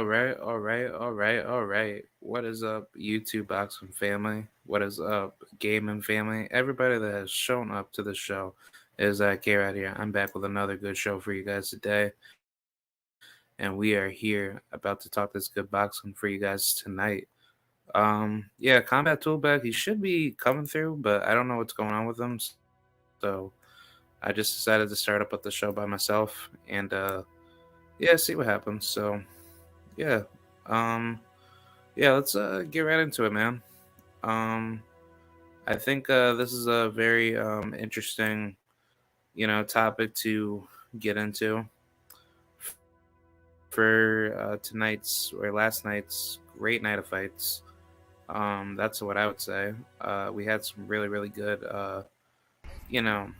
All right, all right, all right, all right. What is up, YouTube Boxing family? What is up, gaming family? Everybody that has shown up to the show is uh, K right here. I'm back with another good show for you guys today, and we are here about to talk this good boxing for you guys tonight. Um, yeah, Combat Toolback, he should be coming through, but I don't know what's going on with him, so I just decided to start up with the show by myself, and uh, yeah, see what happens. So yeah. Um yeah, let's uh get right into it, man. Um I think uh this is a very um interesting, you know, topic to get into for uh tonight's or last night's great night of fights. Um that's what I would say. Uh we had some really really good uh you know,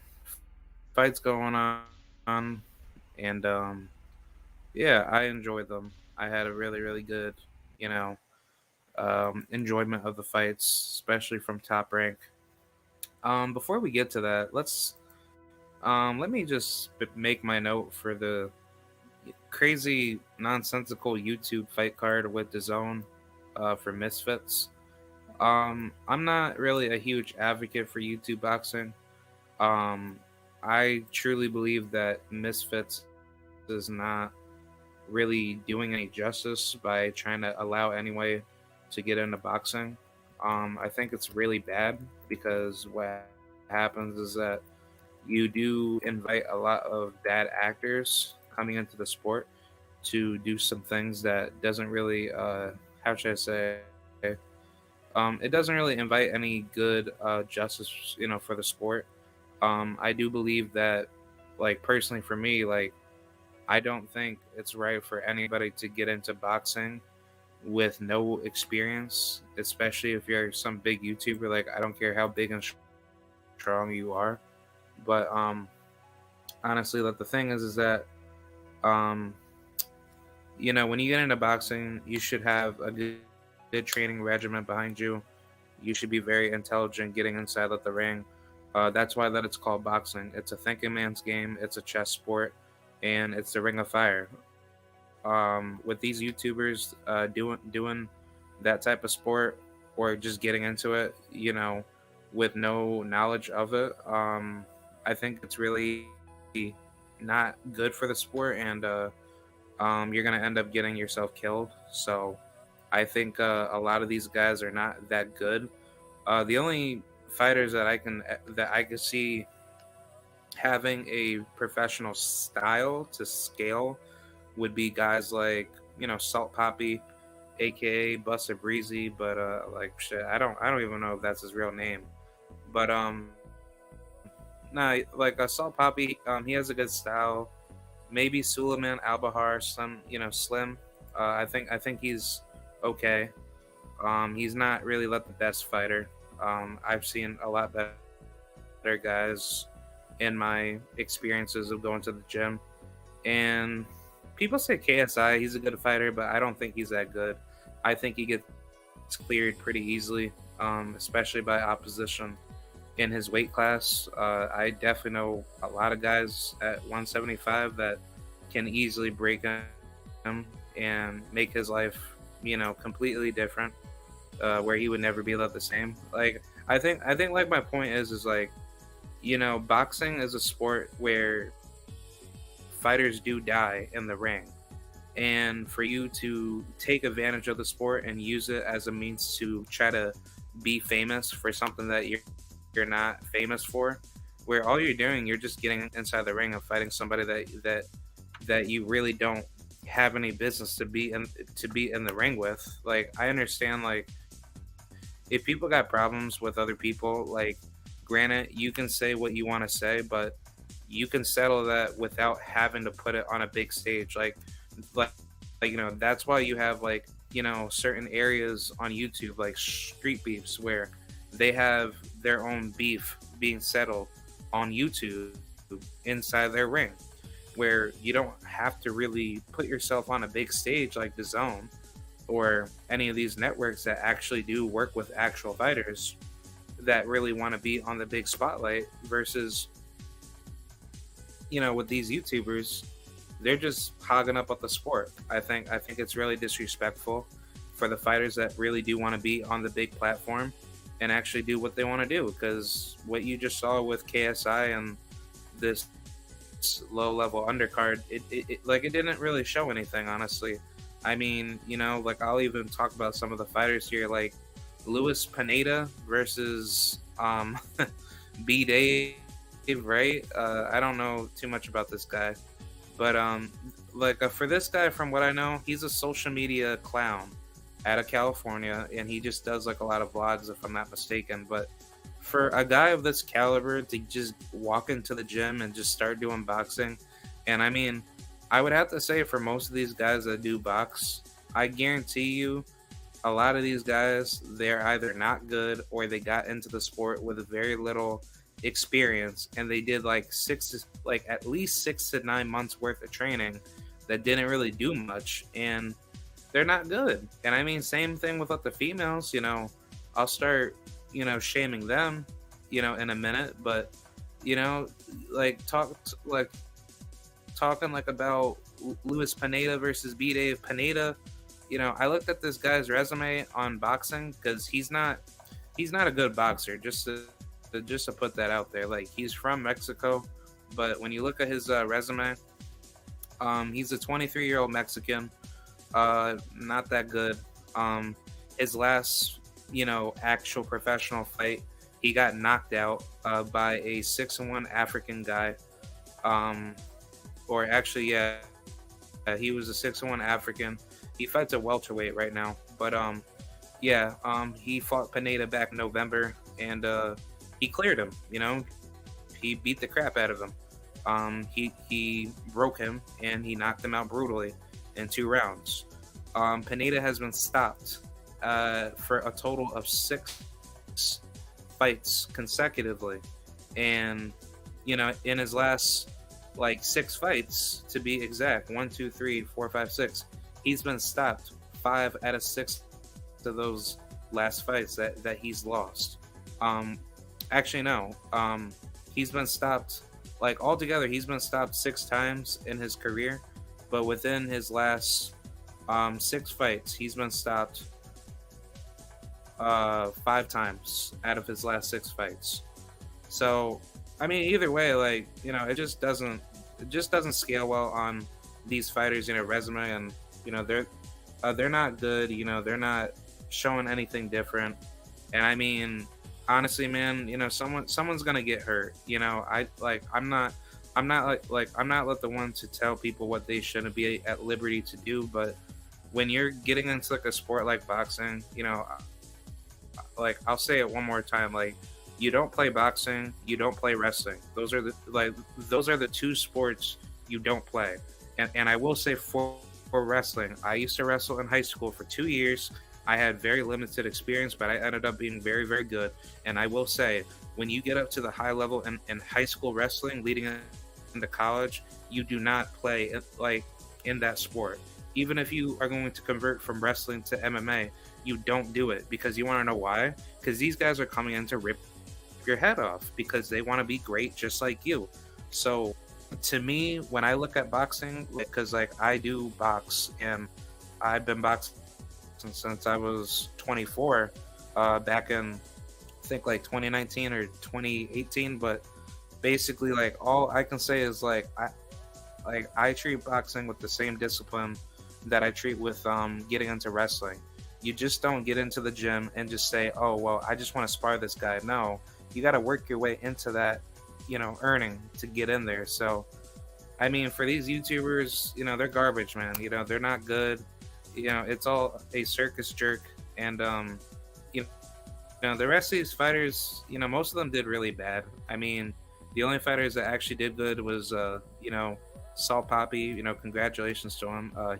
fights going on and um yeah, I enjoyed them. I had a really, really good, you know, um, enjoyment of the fights, especially from top rank. Um, before we get to that, let's um, let me just make my note for the crazy, nonsensical YouTube fight card with the zone uh, for Misfits. Um, I'm not really a huge advocate for YouTube boxing. Um, I truly believe that Misfits is not really doing any justice by trying to allow anyone to get into boxing. Um, I think it's really bad because what happens is that you do invite a lot of bad actors coming into the sport to do some things that doesn't really, uh, how should I say, um, it doesn't really invite any good uh, justice, you know, for the sport. Um, I do believe that, like personally for me, like I don't think it's right for anybody to get into boxing with no experience, especially if you're some big YouTuber. Like, I don't care how big and strong you are, but um, honestly, like the thing is, is that um, you know, when you get into boxing, you should have a good, good training regimen behind you. You should be very intelligent getting inside of the ring. Uh, that's why that it's called boxing. It's a thinking man's game. It's a chess sport and it's the Ring of Fire. Um, with these YouTubers uh, doing doing that type of sport or just getting into it, you know, with no knowledge of it, um, I think it's really not good for the sport, and uh, um, you're gonna end up getting yourself killed. So, I think uh, a lot of these guys are not that good. Uh, the only fighters that I can that I can see having a professional style to scale would be guys like you know Salt Papi, aka Buster Breezy, but uh like shit, I don't I don't even know if that's his real name, but um, nah, like uh, Salt Papi, um, he has a good style. Maybe Suleiman Albaher, some you know Slim. Uh, I think I think he's okay. Um, he's not really let the best fighter. Um, I've seen a lot better guys in my experiences of going to the gym. And people say KSI, he's a good fighter, but I don't think he's that good. I think he gets cleared pretty easily, um, especially by opposition in his weight class. Uh, I definitely know a lot of guys at 175 that can easily break him and make his life, you know, completely different, uh, where he would never be left the same. Like I think, I think, like my point is, is like you know, boxing is a sport where fighters do die in the ring. And for you to take advantage of the sport and use it as a means to try to be famous for something that you're you're not famous for, where all you're doing, you're just getting inside the ring and fighting somebody that that that you really don't have any business to be in to be in the ring with. Like I understand like if people got problems with other people, like granted, you can say what you want to say, but you can settle that without having to put it on a big stage. Like, like, like you know, that's why you have like you know certain areas on YouTube like street beefs where they have their own beef being settled on YouTube inside their ring, where you don't have to really put yourself on a big stage like the Zone or any of these networks that actually do work with actual fighters that really want to be on the big spotlight versus you know with these youtubers they're just hogging up with the sport. I think I think it's really disrespectful for the fighters that really do want to be on the big platform and actually do what they want to do. Because what you just saw with KSI and this low level undercard, it, it, it like it didn't really show anything, honestly. I mean, you know, like I'll even talk about some of the fighters here, like Luis Pineda versus um, B Dave, right? Uh, I don't know too much about this guy, but um, like uh, for this guy, from what I know, he's a social media clown out of California, and he just does like a lot of vlogs, if I'm not mistaken. But for a guy of this caliber to just walk into the gym and just start doing boxing, and I mean, I would have to say for most of these guys that do box, I guarantee you, a lot of these guys they're either not good or they got into the sport with very little experience and they did like six like at least six to nine months worth of training that didn't really do much and they're not good. And I mean, same thing with like the females. You know, I'll start, you know, shaming them, you know, in a minute. But you know, like talk like talking like about Luis Pineda versus B Dave Pineda. You know, I looked at this guy's resume on boxing because he's not he's not a good boxer. Just to, to, just to put that out there, like he's from Mexico, but when you look at his uh, resume, um, he's a 23 year old Mexican uh, not that good. Um, his last, you know, actual professional fight, he got knocked out uh, by a six and one African guy. Um, or actually, yeah, he was a six and one African. He fights at welterweight right now, but um, yeah, um, he fought Pineda back in November, and uh, he cleared him. You know, he beat the crap out of him. Um, he he broke him and he knocked him out brutally in two rounds. Um, Pineda has been stopped uh, for a total of six fights consecutively, and you know, in his last like six fights to be exact, one, two, three, four, five, six, he's been stopped five out of six of those last fights that that he's lost. Um, actually, no. Um, he's been stopped like altogether. He's been stopped six times in his career, but within his last um, six fights, he's been stopped uh, five times out of his last six fights. So, I mean, either way, like you know, it just doesn't it just doesn't scale well on these fighters, you know, resume, and you know they're uh, they're not good. You know, they're not showing anything different. And I mean, honestly, man, you know, someone someone's gonna get hurt. You know, I like I'm not. I'm not like like I'm not like the one to tell people what they shouldn't be at liberty to do, but when you're getting into like a sport like boxing, you know, like I'll say it one more time, like you don't play boxing, you don't play wrestling. Those are the like those are the two sports you don't play. And and I will say for for wrestling, I used to wrestle in high school for two years. I had very limited experience, but I ended up being very, very good. And I will say, when you get up to the high level in, in high school wrestling, leading into college, you do not play uh, like in that sport even if you are going to convert from wrestling to MMA, you don't do it because you want to know why? Because these guys are coming in to rip your head off because they want to be great just like you. So to me, when I look at boxing, because like I do box and I've been boxing since I was 24, uh, back in I think like 2019 or 2018, but basically like all I can say is like I like I treat boxing with the same discipline that I treat with um, getting into wrestling. You just don't get into the gym and just say, "Oh, well, I just want to spar this guy." No, you got to work your way into that, you know, earning to get in there. So, I mean, for these YouTubers, you know, they're garbage, man. You know, they're not good. You know, it's all a circus jerk, and um, you know, the rest of these fighters, you know, most of them did really bad. I mean, the only fighters that actually did good was, uh, you know, Salt Papi. You know, congratulations to him. Uh,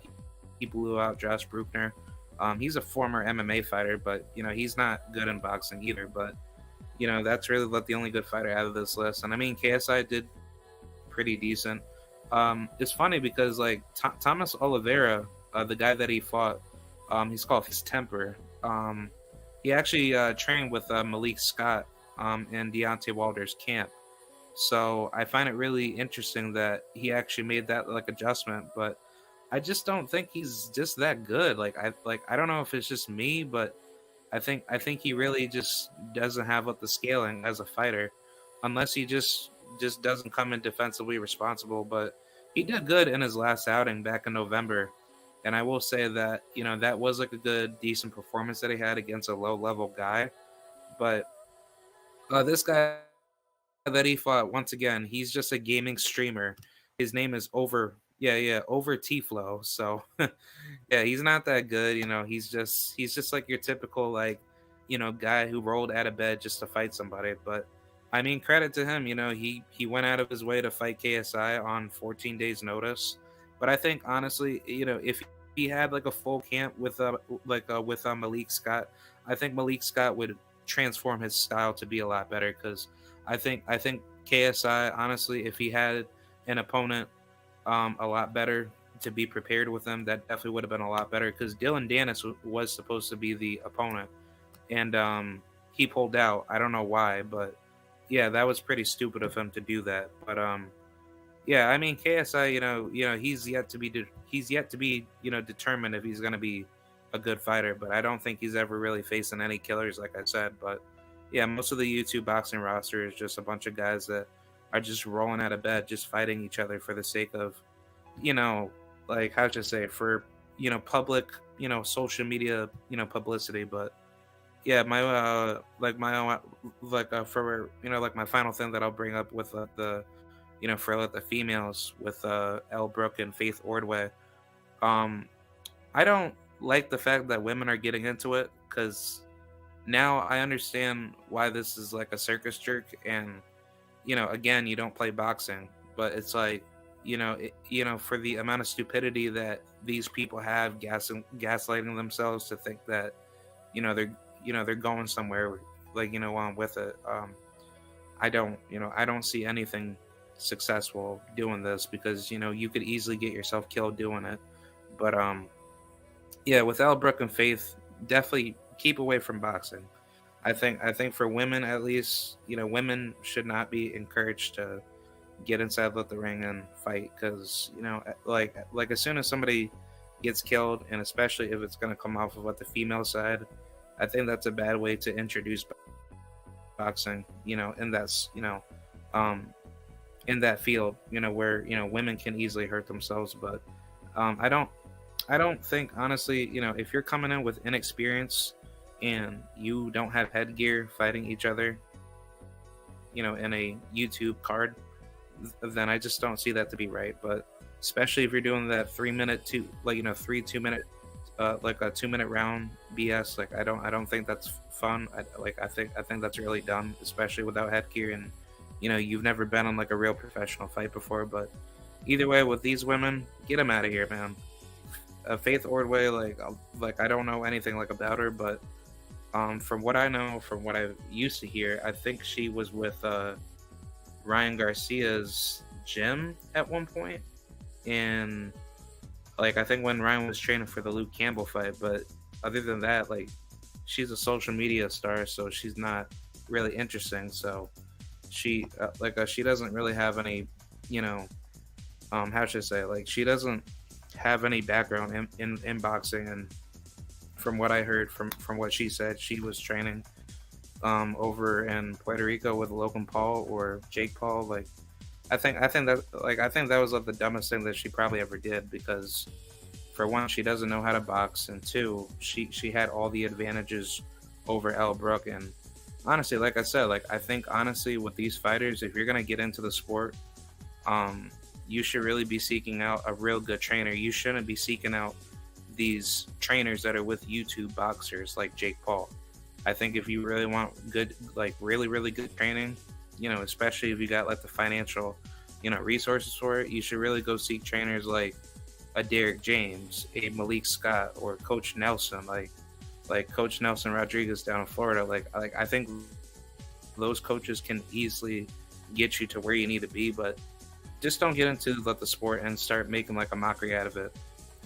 he blew out Josh Brueckner. Um, he's a former MMA fighter, but you know he's not good in boxing either. But you know that's really what the only good fighter out of this list. And I mean KSI did pretty decent. Um, it's funny because like Th- Thomas Oliveira, uh, the guy that he fought, um, he's called his temper. Um, he actually uh, trained with uh, Malik Scott um, in Deontay Wilder's camp, So I find it really interesting that he actually made that like adjustment, but I just don't think he's just that good. Like I like I don't know if it's just me, but I think I think he really just doesn't have what the scaling as a fighter, unless he just just doesn't come in defensively responsible. But he did good in his last outing back in November, and I will say that you know that was like a good decent performance that he had against a low level guy. But uh, this guy that he fought once again, he's just a gaming streamer. His name is Over yeah, yeah, over T Flow. So yeah, he's not that good. You know, he's just he's just like your typical like, you know, guy who rolled out of bed just to fight somebody. But I mean, credit to him. You know, he he went out of his way to fight KSI on 14 days notice. But I think honestly, you know, if he had like a full camp with uh like uh, with uh, Malik Scott, I think Malik Scott would transform his style to be a lot better because I think I think KSI honestly, if he had an opponent um, a lot better to be prepared with them. That definitely would have been a lot better because Dillon Danis w- was supposed to be the opponent, and um, he pulled out. I don't know why, but yeah, that was pretty stupid of him to do that. But um, yeah, I mean KSI, you know, you know, he's yet to be de- he's yet to be you know determined if he's going to be a good fighter. But I don't think he's ever really facing any killers, like I said. But yeah, most of the YouTube boxing roster is just a bunch of guys that are just rolling out of bed, just fighting each other for the sake of, you know, like how to say, for you know, public, you know, social media, you know, publicity. But yeah, my uh, like my uh, like uh, for you know, like my final thing that I'll bring up with uh, the, you know, for like the females with uh, Elle Brooke and Faith Ordway, um, I don't like the fact that women are getting into it because now I understand why this is like a circus jerk and you know, again, you don't play boxing, but it's like, you know, it, you know, for the amount of stupidity that these people have, gas gaslighting themselves to think that, you know, they're, you know, they're going somewhere, like you know, on with it. Um, I don't, you know, I don't see anything successful doing this because you know you could easily get yourself killed doing it. But um, yeah, with Elle Brooke and Faith, definitely keep away from boxing. I think I think for women at least, you know, women should not be encouraged to get inside of the ring and fight because you know, like like as soon as somebody gets killed, and especially if it's going to come off of what the female side, I think that's a bad way to introduce boxing. You know, and that's you know, um, in that field, you know, where you know women can easily hurt themselves, but um, I don't, I don't think honestly, you know, if you're coming in with inexperience and you don't have headgear fighting each other, you know, in a YouTube card, then I just don't see that to be right. But especially if you're doing that three minute two, like you know, three two minute, uh, like a two minute round BS, like I don't, I don't think that's fun. I, like I think, I think that's really dumb, especially without headgear and, you know, you've never been on like a real professional fight before. But either way, with these women, get them out of here, man. Uh, Faith Ordway, like, like I don't know anything like about her, but um, from what I know, from what I used to hear, I think she was with uh, Ryan Garcia's gym at one point, and like I think when Ryan was training for the Luke Campbell fight. But other than that, like she's a social media star, so she's not really interesting. So she uh, like uh, she doesn't really have any, you know, um, how should I say? Like she doesn't have any background in, in, in boxing and from what I heard from from what she said, she was training um, over in Puerto Rico with Logan Paul or Jake Paul. Like, I think I think that like I think that was like the dumbest thing that she probably ever did because, for one, she doesn't know how to box, and two, she she had all the advantages over Elle Brooke. And honestly, like I said, like I think honestly with these fighters, if you're gonna get into the sport, um, you should really be seeking out a real good trainer. You shouldn't be seeking out these trainers that are with YouTube boxers like Jake Paul. I think if you really want good, like really, really good training, you know, especially if you got like the financial, you know, resources for it, you should really go seek trainers like a Derek James, a Malik Scott, or Coach Nelson, like like Coach Nelson Rodriguez down in Florida. Like like I think those coaches can easily get you to where you need to be, but just don't get into the, the sport and start making like a mockery out of it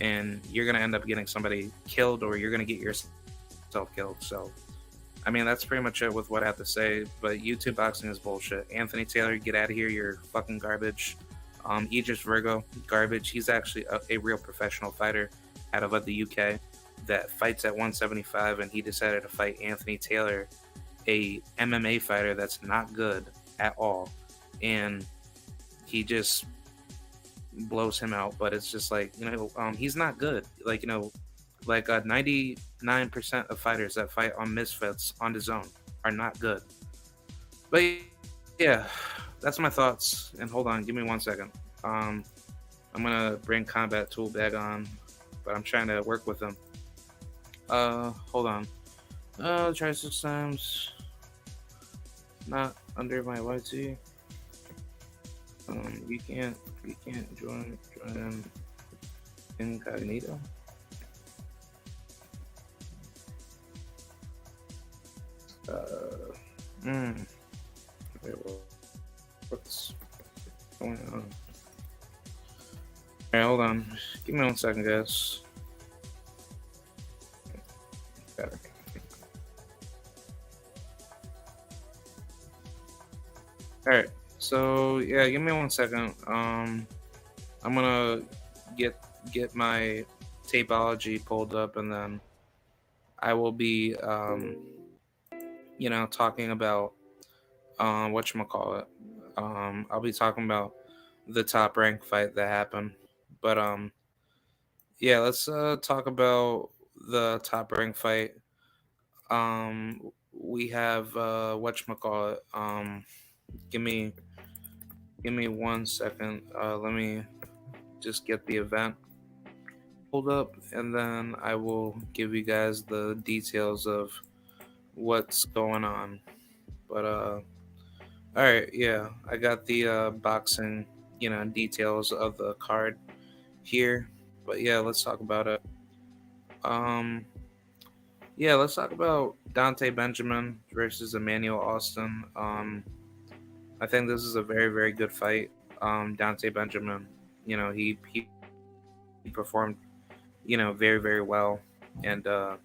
and you're going to end up getting somebody killed or you're going to get yourself killed. So I mean, that's pretty much it with what I have to say. But YouTube boxing is bullshit. Anthony Taylor, get out of here. You're fucking garbage. Um, Idris Virgo, garbage. He's actually a, a real professional fighter out of uh, the UK that fights at 175, and he decided to fight Anthony Taylor, a MMA fighter that's not good at all, and he just blows him out. But it's just like you know, um, he's not good. Like you know, like uh, 99% of fighters that fight on Misfits on the zone are not good. But yeah, that's my thoughts. And hold on, give me one second. Um, I'm gonna bring Combat Tool back on, but I'm trying to work with him. Uh, hold on. Uh, try six times. Not under my YT. Um, we can't, we can't join, join incognito. Uh, mm. Wait, what's going on? Alright, hold on. Give me one second, guys. Alright, so yeah, give me one second. Um, I'm gonna get get my tapology pulled up, and then I will be um you know, talking about um what you call it. Um, I'll be talking about the top rank fight that happened, but um, yeah, let's uh talk about the top rank fight. Um, we have uh what you call it. Um, give me give me one second. Uh, let me just get the event pulled up, and then I will give you guys the details of what's going on. But uh all right, yeah, I got the uh boxing, you know, details of the card here. But yeah, let's talk about it. Um yeah, let's talk about Dante Benjamin versus Emmanuel Austin. Um I think this is a very very good fight. Um Dante Benjamin, you know, he he, he performed, you know, very very well and uh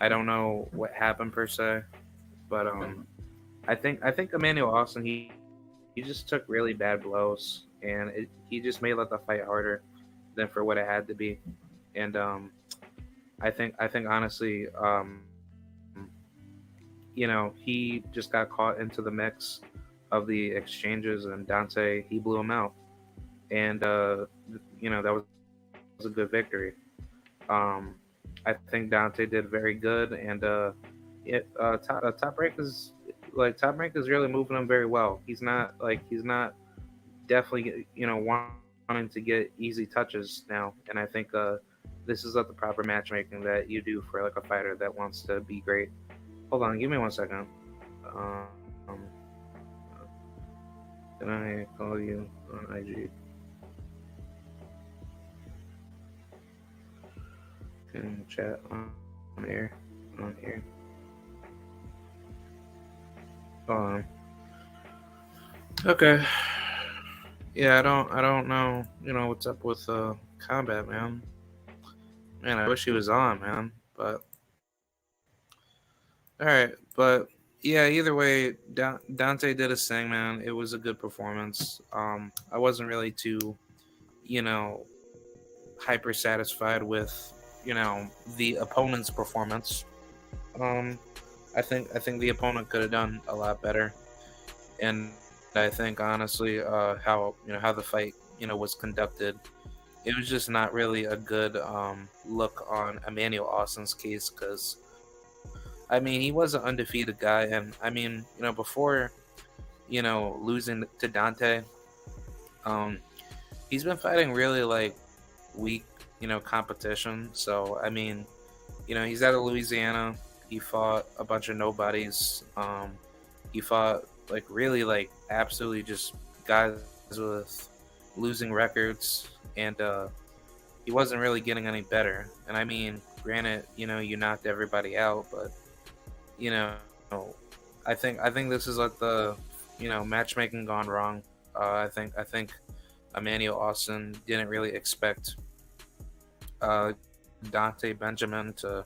I don't know what happened per se, but um, I think I think Emmanuel Austin he he just took really bad blows and it, he just made like the fight harder than for what it had to be, and um, I think I think honestly um, you know he just got caught into the mix of the exchanges and Dante he blew him out, and uh, you know that was, was a good victory. Um, I think Dante did very good, and uh, it uh, top, uh, top rank is like top rank is really moving him very well. He's not like he's not definitely you know wanting to get easy touches now, and I think uh, this is like the proper matchmaking that you do for like a fighter that wants to be great. Hold on, give me one second. Um, can I call you on IG? can chat on, on here. On here. Um. Okay. Yeah, I don't. I don't know. You know what's up with uh combat, man. Man, I wish he was on, man. But all right, but yeah. Either way, Dante did his thing, man. It was a good performance. Um, I wasn't really too, you know, hyper satisfied with you know the opponent's performance. Um, I think I think the opponent could have done a lot better, and I think honestly, uh, how you know how the fight you know was conducted, it was just not really a good um, look on Emmanuel Austin's case because, I mean, he was an undefeated guy, and I mean, you know, before, you know, losing to Dante, um, he's been fighting really like weak you know, competition. So I mean, you know, he's out of Louisiana. He fought a bunch of nobodies. Um, he fought like really like absolutely just guys with losing records, and uh, he wasn't really getting any better. And I mean, granted, you know, you knocked everybody out, but you know, I think I think this is like the you know matchmaking gone wrong. Uh, I think I think Emmanuel Austin didn't really expect uh, Dante Benjamin to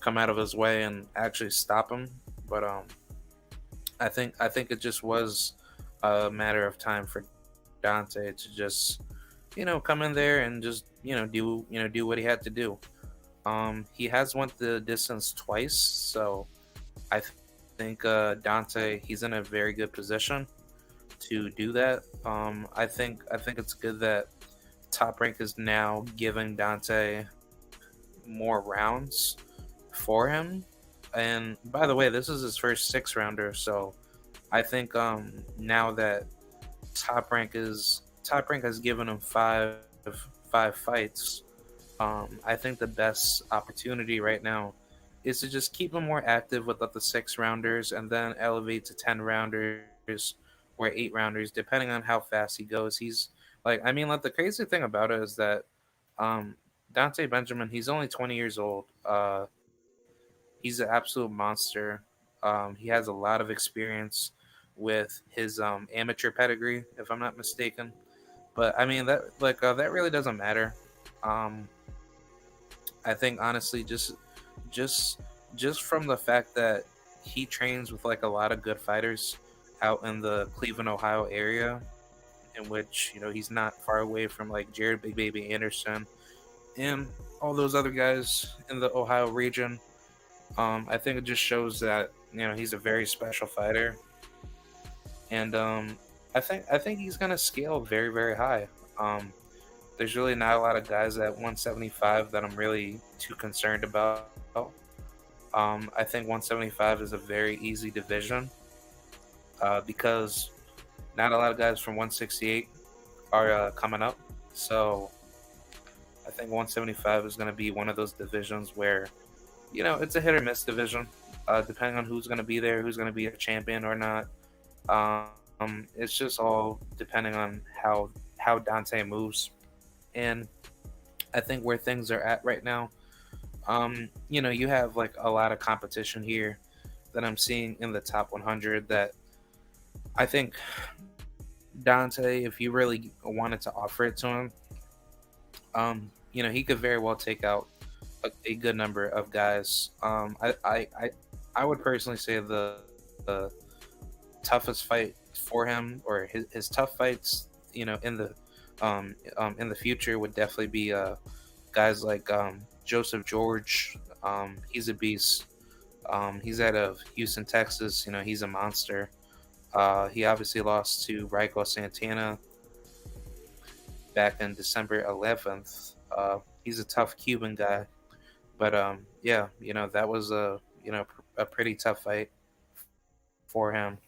come out of his way and actually stop him. but um, I think I think it just was a matter of time for Dante to just you know come in there and just you know do you know do what he had to do. Um, he has went the distance twice, so I th- think uh, Dante he's in a very good position to do that. Um, I think I think it's good that Top Rank is now giving Dante more rounds for him. And by the way, this is his first six rounder, so I think um, now that Top Rank is Top Rank has given him five five fights. Um, I think the best opportunity right now is to just keep him more active with the six rounders and then elevate to ten rounders or eight rounders, depending on how fast he goes. He's like, I mean, like the crazy thing about it is that um, Dante Benjamin, he's only 20 years old. Uh, he's an absolute monster. Um, he has a lot of experience with his um, amateur pedigree, if I'm not mistaken. But I mean that like uh, that really doesn't matter. Um, I think honestly, just just just from the fact that he trains with like a lot of good fighters out in the Cleveland, Ohio area, in which you know he's not far away from like Jared Big Baby Anderson and all those other guys in the Ohio region. Um, I think it just shows that you know he's a very special fighter, and um, I think I think he's gonna scale very very high. Um, there's really not a lot of guys at 175 that I'm really too concerned about. Um, I think 175 is a very easy division uh, because not a lot of guys from 168 are uh, coming up. So I think 175 is going to be one of those divisions where, you know, it's a hit or miss division, uh, depending on who's going to be there, who's going to be a champion or not. Um, it's just all depending on how how Dante moves, and I think where things are at right now. Um, you know, you have like a lot of competition here that I'm seeing in the top 100 that I think Dante, if you really wanted to offer it to him, um, you know, he could very well take out a, a good number of guys. Um, I, I, I, I would personally say the, the toughest fight for him or his, his tough fights, you know, in the, um, um, in the future would definitely be uh, guys like um, Joseph George. Um, he's a beast. Um, he's out of Houston, Texas. You know, he's a monster. Uh, he obviously lost to Raiko Santana back in December 11th. Uh, he's a tough Cuban guy, but um, yeah, you know that was a you know a pretty tough fight for him,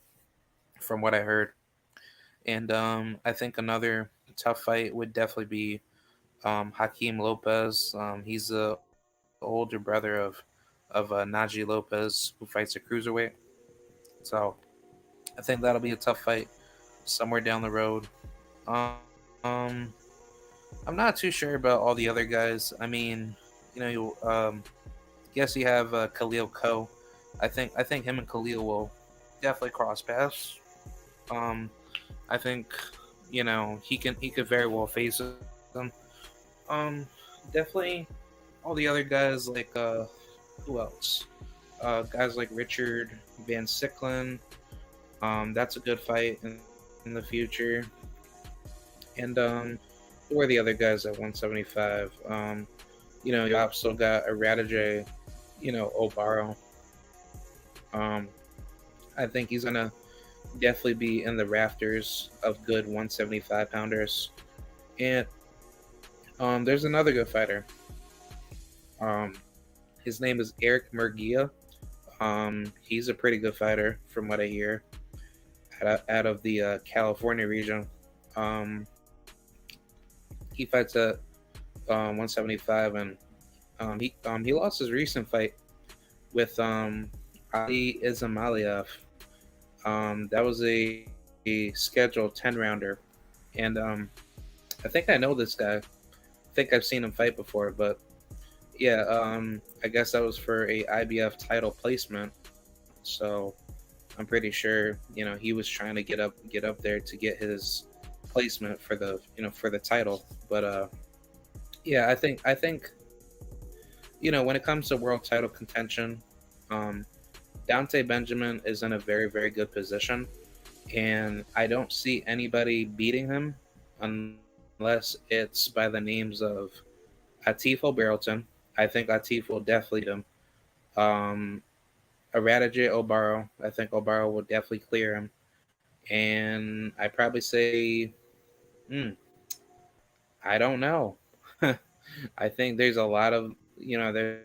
from what I heard. And um, I think another tough fight would definitely be um, Hakeem Lopez. Um, he's the older brother of of uh, Najee Lopez, who fights a cruiserweight. So I think that'll be a tough fight somewhere down the road. Um, um, I'm not too sure about all the other guys. I mean, you know, you um, guess you have uh, Khalil Coe. I think I think him and Khalil will definitely cross paths. Um, I think you know he can he could very well face. Um, definitely all the other guys like uh, who else? Uh, guys like Richard Vansiclen, um, that's a good fight in, in the future. And um, who are the other guys at 175? Um, you know, you also got Aradije, you know, Obaro. Um, I think he's gonna definitely be in the rafters of good 175 pounders. And um, there's another good fighter. Um, his name is Eric Murguia. Um, he's a pretty good fighter, from what I hear out, out of the uh, California region. Um, he fights at um, 175, and um, he um, he lost his recent fight with um, Ali Izmailov. Um, that was a, a scheduled 10 rounder, and um, I think I know this guy. Think I've seen him fight before, but yeah, um, I guess that was for a IBF title placement. So I'm pretty sure you know he was trying to get up get up there to get his placement for the you know for the title. But uh, yeah, I think I think you know when it comes to world title contention, um, Dante Benjamin is in a very, very good position, and I don't see anybody beating him unless it's by the names of Atif Oberlton. I think Atif will definitely him. Um, Aradije Obaro. I think Obaro will definitely clear him. And I probably say, hmm, I don't know. I think there's a lot of, you know, there's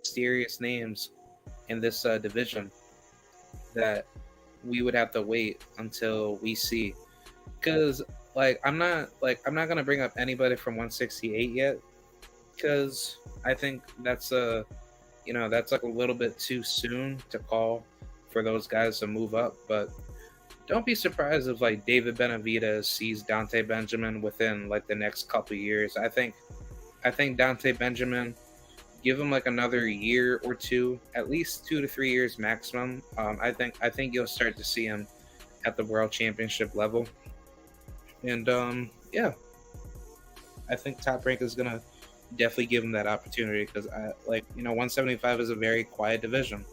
mysterious names in this uh, division that we would have to wait until we see. Because, like, I'm not, like, I'm not to bring up anybody from 168 yet. Because I think that's a, you know, that's like a little bit too soon to call for those guys to move up. But don't be surprised if like David Benavidez sees Dante Benjamin within like the next couple years. I think I think Dante Benjamin give him like another year or two, at least two to three years maximum. Um, I think I think you'll start to see him at the world championship level. And um, yeah, I think Top Rank is gonna definitely give him that opportunity because I like you know 175 is a very quiet division.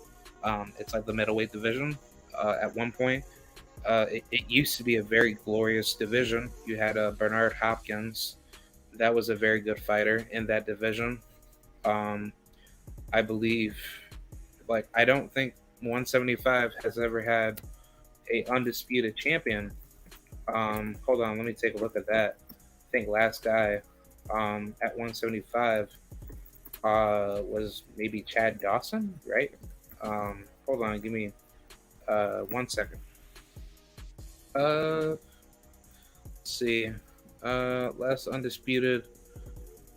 Um, it's like the middleweight division. Uh, at one point, uh, it, it, used to be a very glorious division. You had uh, Bernard Hopkins, that was a very good fighter in that division. Um, I believe, like, I don't think 175 has ever had a undisputed champion. Um, hold on, let me take a look at that. I think last guy um, at 175 uh, was maybe Chad Dawson, right? Um, hold on, give me uh, one second. Uh, let's see. Uh, last undisputed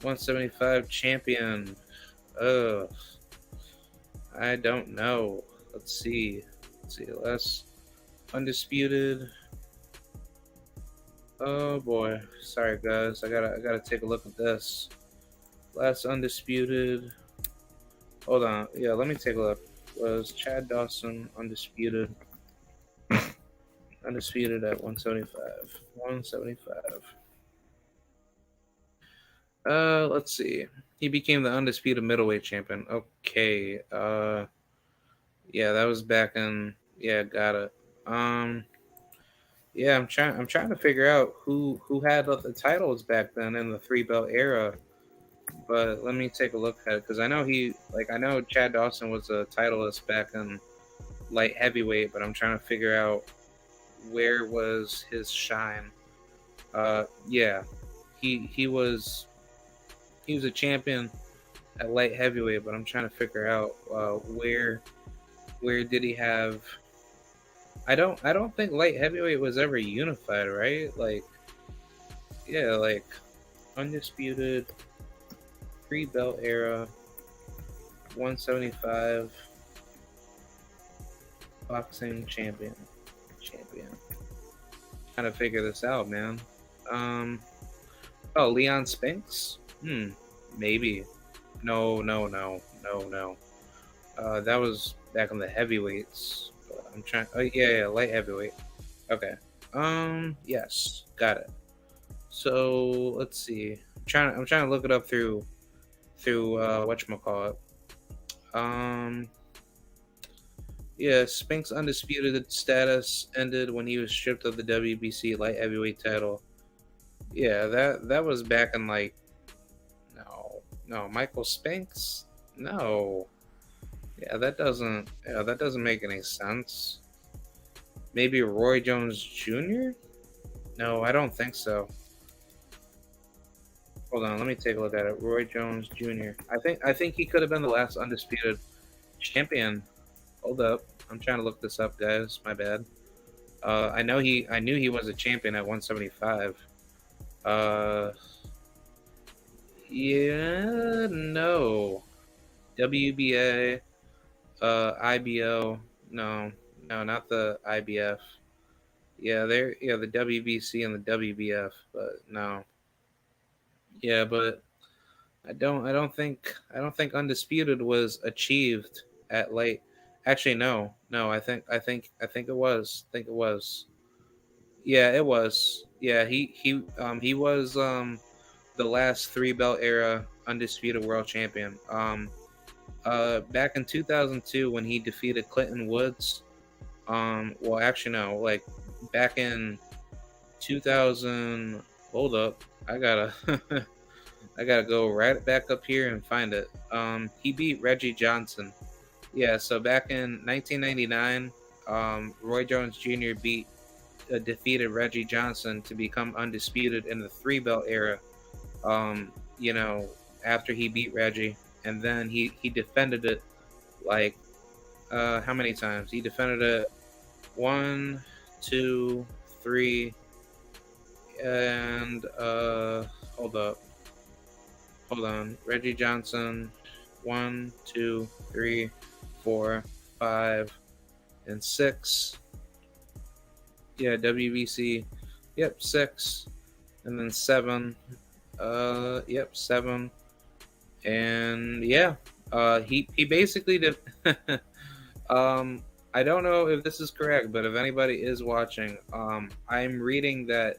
175 champion. Uh, I don't know. Let's see. Let's see. Last undisputed. Oh boy. Sorry guys. I gotta I gotta take a look at this. Last undisputed. Hold on. Yeah, let me take a look. Was Chad Dawson undisputed? undisputed at 175. 175. Uh, let's see. He became the undisputed middleweight champion. Okay. Uh, yeah, that was back in. Yeah, got it. Um, yeah, I'm trying. I'm trying to figure out who who had the titles back then in the three belt era. But let me take a look at it because I know he like I know Chad Dawson was a titleist back in light heavyweight, but I'm trying to figure out where was his shine. Uh, yeah, he he was he was a champion at light heavyweight, but I'm trying to figure out uh, where where did he have. I don't I don't think light heavyweight was ever unified, right? Like, yeah, like undisputed pre belt era, 175 boxing champion, champion. Trying to figure this out, man. Um, oh, Leon Spinks. Hmm, maybe. No, no, no, no, no. Uh, that was back on the heavyweights. I'm trying. Oh yeah, yeah, light heavyweight. Okay. Um. Yes, got it. So let's see. I'm trying. I'm trying to look it up through through uh, what you call it. Um. Yeah, Spinks' undisputed status ended when he was stripped of the WBC light heavyweight title. Yeah, that that was back in like no, no, Michael Spinks? No. Yeah, that doesn't yeah, that doesn't make any sense. Maybe Roy Jones Jr.? No, I don't think so. Hold on, let me take a look at it. Roy Jones Jr. I think I think he could have been the last undisputed champion. Hold up. I'm trying to look this up, guys. My bad. Uh, I know he I knew he was a champion at 175. Uh yeah, no. WBA, uh, IBO, no, no, not the IBF. Yeah, they're yeah the WBC and the WBF, but no. Yeah, but I don't I don't think I don't think undisputed was achieved at late. Actually, no, no. I think I think I think it was. I think it was. Yeah, it was. Yeah, he he um he was um the last three belt era undisputed world champion. Um, uh, back in 2002 when he defeated Clinton Woods. Um, well, actually, no, like back in 2000. Hold up, I gotta, I gotta go right back up here and find it. Um, he beat Reggie Johnson. Yeah, so back in 1999, um, Roy Jones Jr. beat uh, defeated Reggie Johnson to become undisputed in the three belt era. Um, you know, after he beat Reggie, and then he he defended it like uh, how many times? He defended it one, two, three, and uh, hold up, hold on. Reggie Johnson, one, two, three, four, five, and six. Yeah, WBC. Yep, six, and then seven. Uh, yep, seven and yeah, uh, he he basically did. um, I don't know if this is correct, but if anybody is watching, um, I'm reading that,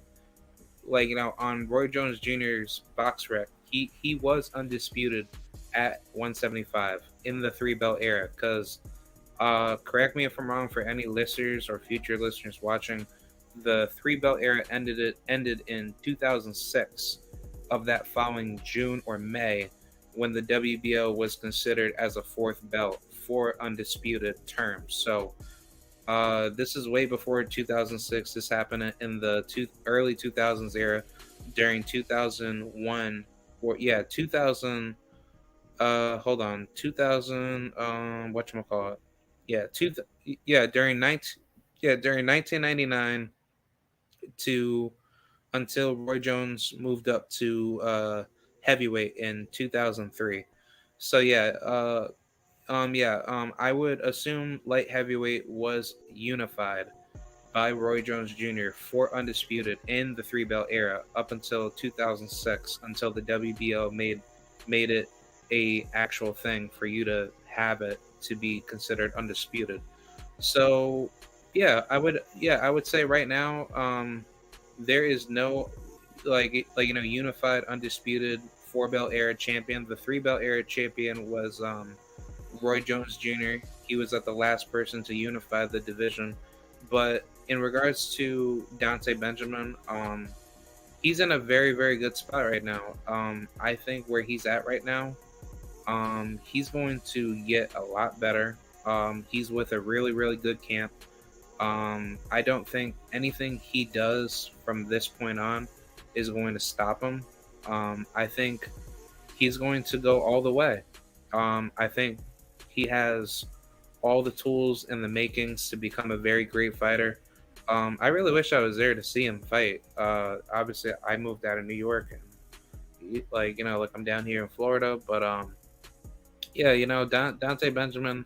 like you know, on Roy Jones Jr.'s box rec, he he was undisputed at 175 in the three belt era. Because, uh, correct me if I'm wrong, for any listeners or future listeners watching, the three belt era ended it ended in 2006 of that following June or May when the WBO was considered as a fourth belt for undisputed terms. So uh, this is way before 2006. This happened in the two, early 2000s era during 2001 or yeah 2000 uh hold on 2000 um what you call it yeah two yeah during 19 yeah during 1999 to until Roy Jones moved up to uh heavyweight in 2003. So yeah, uh, um, yeah, um, I would assume light heavyweight was unified by Roy Jones Jr. for undisputed in the three belt era up until 2006, until the WBO made made it a actual thing for you to have it to be considered undisputed. So yeah, I would yeah I would say right now um, there is no like like you know unified undisputed four belt era champion. The three belt era champion was um, Roy Jones Jr. He was at the last person to unify the division. But in regards to Dante Benjamin, um, he's in a very very good spot right now. Um, I think where he's at right now, um, he's going to get a lot better. Um, he's with a really really good camp. Um, I don't think anything he does from this point on is going to stop him. Um, I think he's going to go all the way. Um, I think he has all the tools and the makings to become a very great fighter. Um, I really wish I was there to see him fight. Uh, obviously, I moved out of New York, and like you know, like I'm down here in Florida. But um, yeah, you know, Dante Benjamin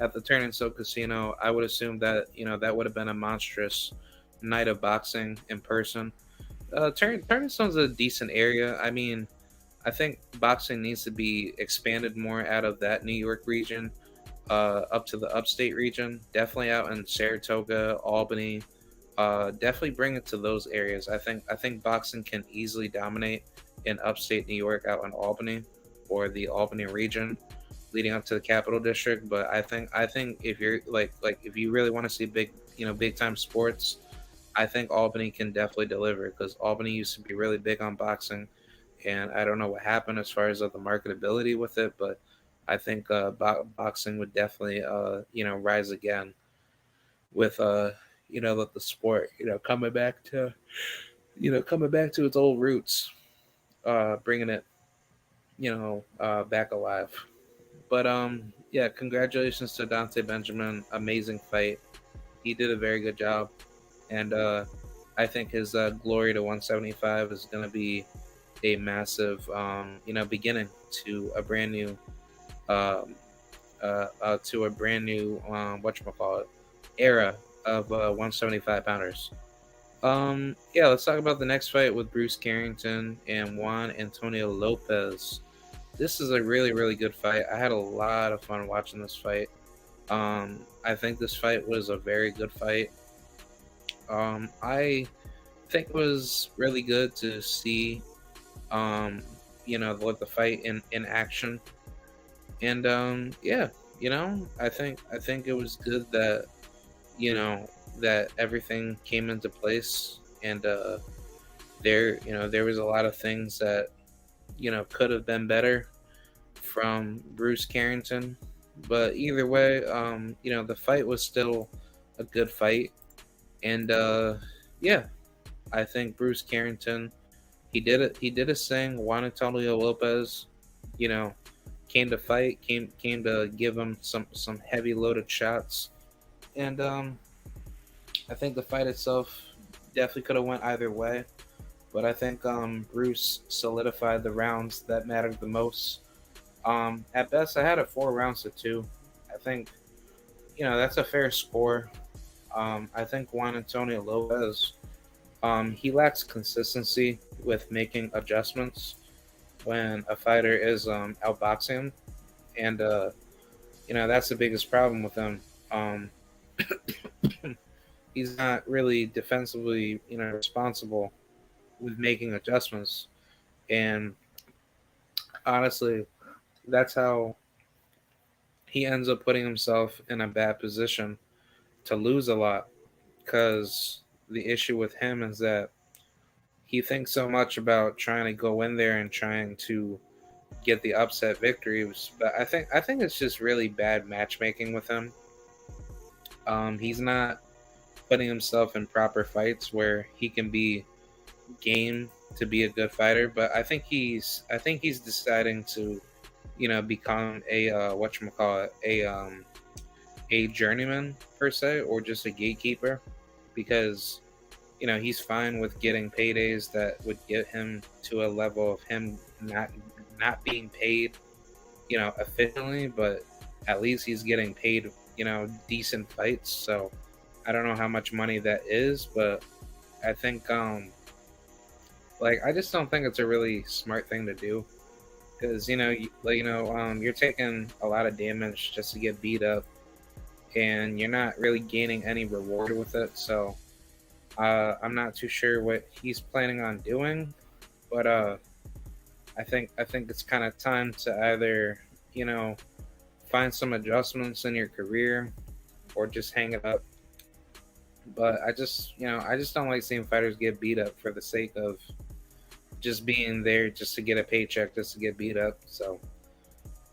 at the Turning Stone Casino. I would assume that you know that would have been a monstrous night of boxing in person uh, Turn Turning Stone's a decent area. I mean, I think boxing needs to be expanded more out of that New York region, uh, up to the upstate region. Definitely out in Saratoga, Albany. Uh, definitely bring it to those areas. I think I think boxing can easily dominate in upstate New York, out in Albany or the Albany region, leading up to the Capital District. But I think I think if you're like like if you really want to see big you know big time sports I think Albany can definitely deliver because Albany used to be really big on boxing, and I don't know what happened as far as uh, the marketability with it, but I think uh, bo- boxing would definitely uh, you know rise again with uh you know the sport you know coming back to you know coming back to its old roots, uh, bringing it you know uh, back alive. But um yeah, congratulations to Dante Benjamin, amazing fight. He did a very good job and uh, I think his uh, glory to 175 is going to be a massive, um, you know, beginning to a brand new, um, uh, uh, to a brand new, um, what you call it, era of uh, 175 pounders. Um, yeah, let's talk about the next fight with Bruce Carrington and Juan Antonio Lopez. This is a really, really good fight. I had a lot of fun watching this fight. Um, I think this fight was a very good fight. Um, I think it was really good to see, um, you know, what the fight in in action. And um, yeah, you know, I think I think it was good that you know that everything came into place and uh, there you know there was a lot of things that you know could have been better from Bruce Carrington, but either way, um, you know the fight was still a good fight, and uh, yeah, I think Bruce Carrington he did it. He did his thing. Juan Antonio Lopez, you know, came to fight, came came to give him some some heavy loaded shots, and um, I think the fight itself definitely could have went either way, but I think um, Bruce solidified the rounds that mattered the most. Um, at best, I had it four rounds to two. I think, you know, that's a fair score. Um, I think Juan Antonio Lopez, um, he lacks consistency with making adjustments when a fighter is um, outboxing, him. and uh, you know that's the biggest problem with him. Um, he's not really defensively, you know, responsible with making adjustments, and honestly, that's how he ends up putting himself in a bad position to lose a lot because the issue with him is that he thinks so much about trying to go in there and trying to get the upset victories, but I think I think it's just really bad matchmaking with him. Um, he's not putting himself in proper fights where he can be game to be a good fighter, but I think he's I think he's deciding to, you know, become a uh, what you call it a um, a journeyman per se or just a gatekeeper because you know he's fine with getting paydays that would get him to a level of him not not being paid you know efficiently but at least he's getting paid you know decent fights. So i don't know how much money that is but i think um like i just don't think it's a really smart thing to do. Because you know you, you know um, you're taking a lot of damage just to get beat up and you're not really gaining any reward with it so uh, I'm not too sure what he's planning on doing, but uh, I think I think it's kind of time to either you know find some adjustments in your career or just hang it up. But I just you know I just don't like seeing fighters get beat up for the sake of just being there just to get a paycheck just to get beat up. So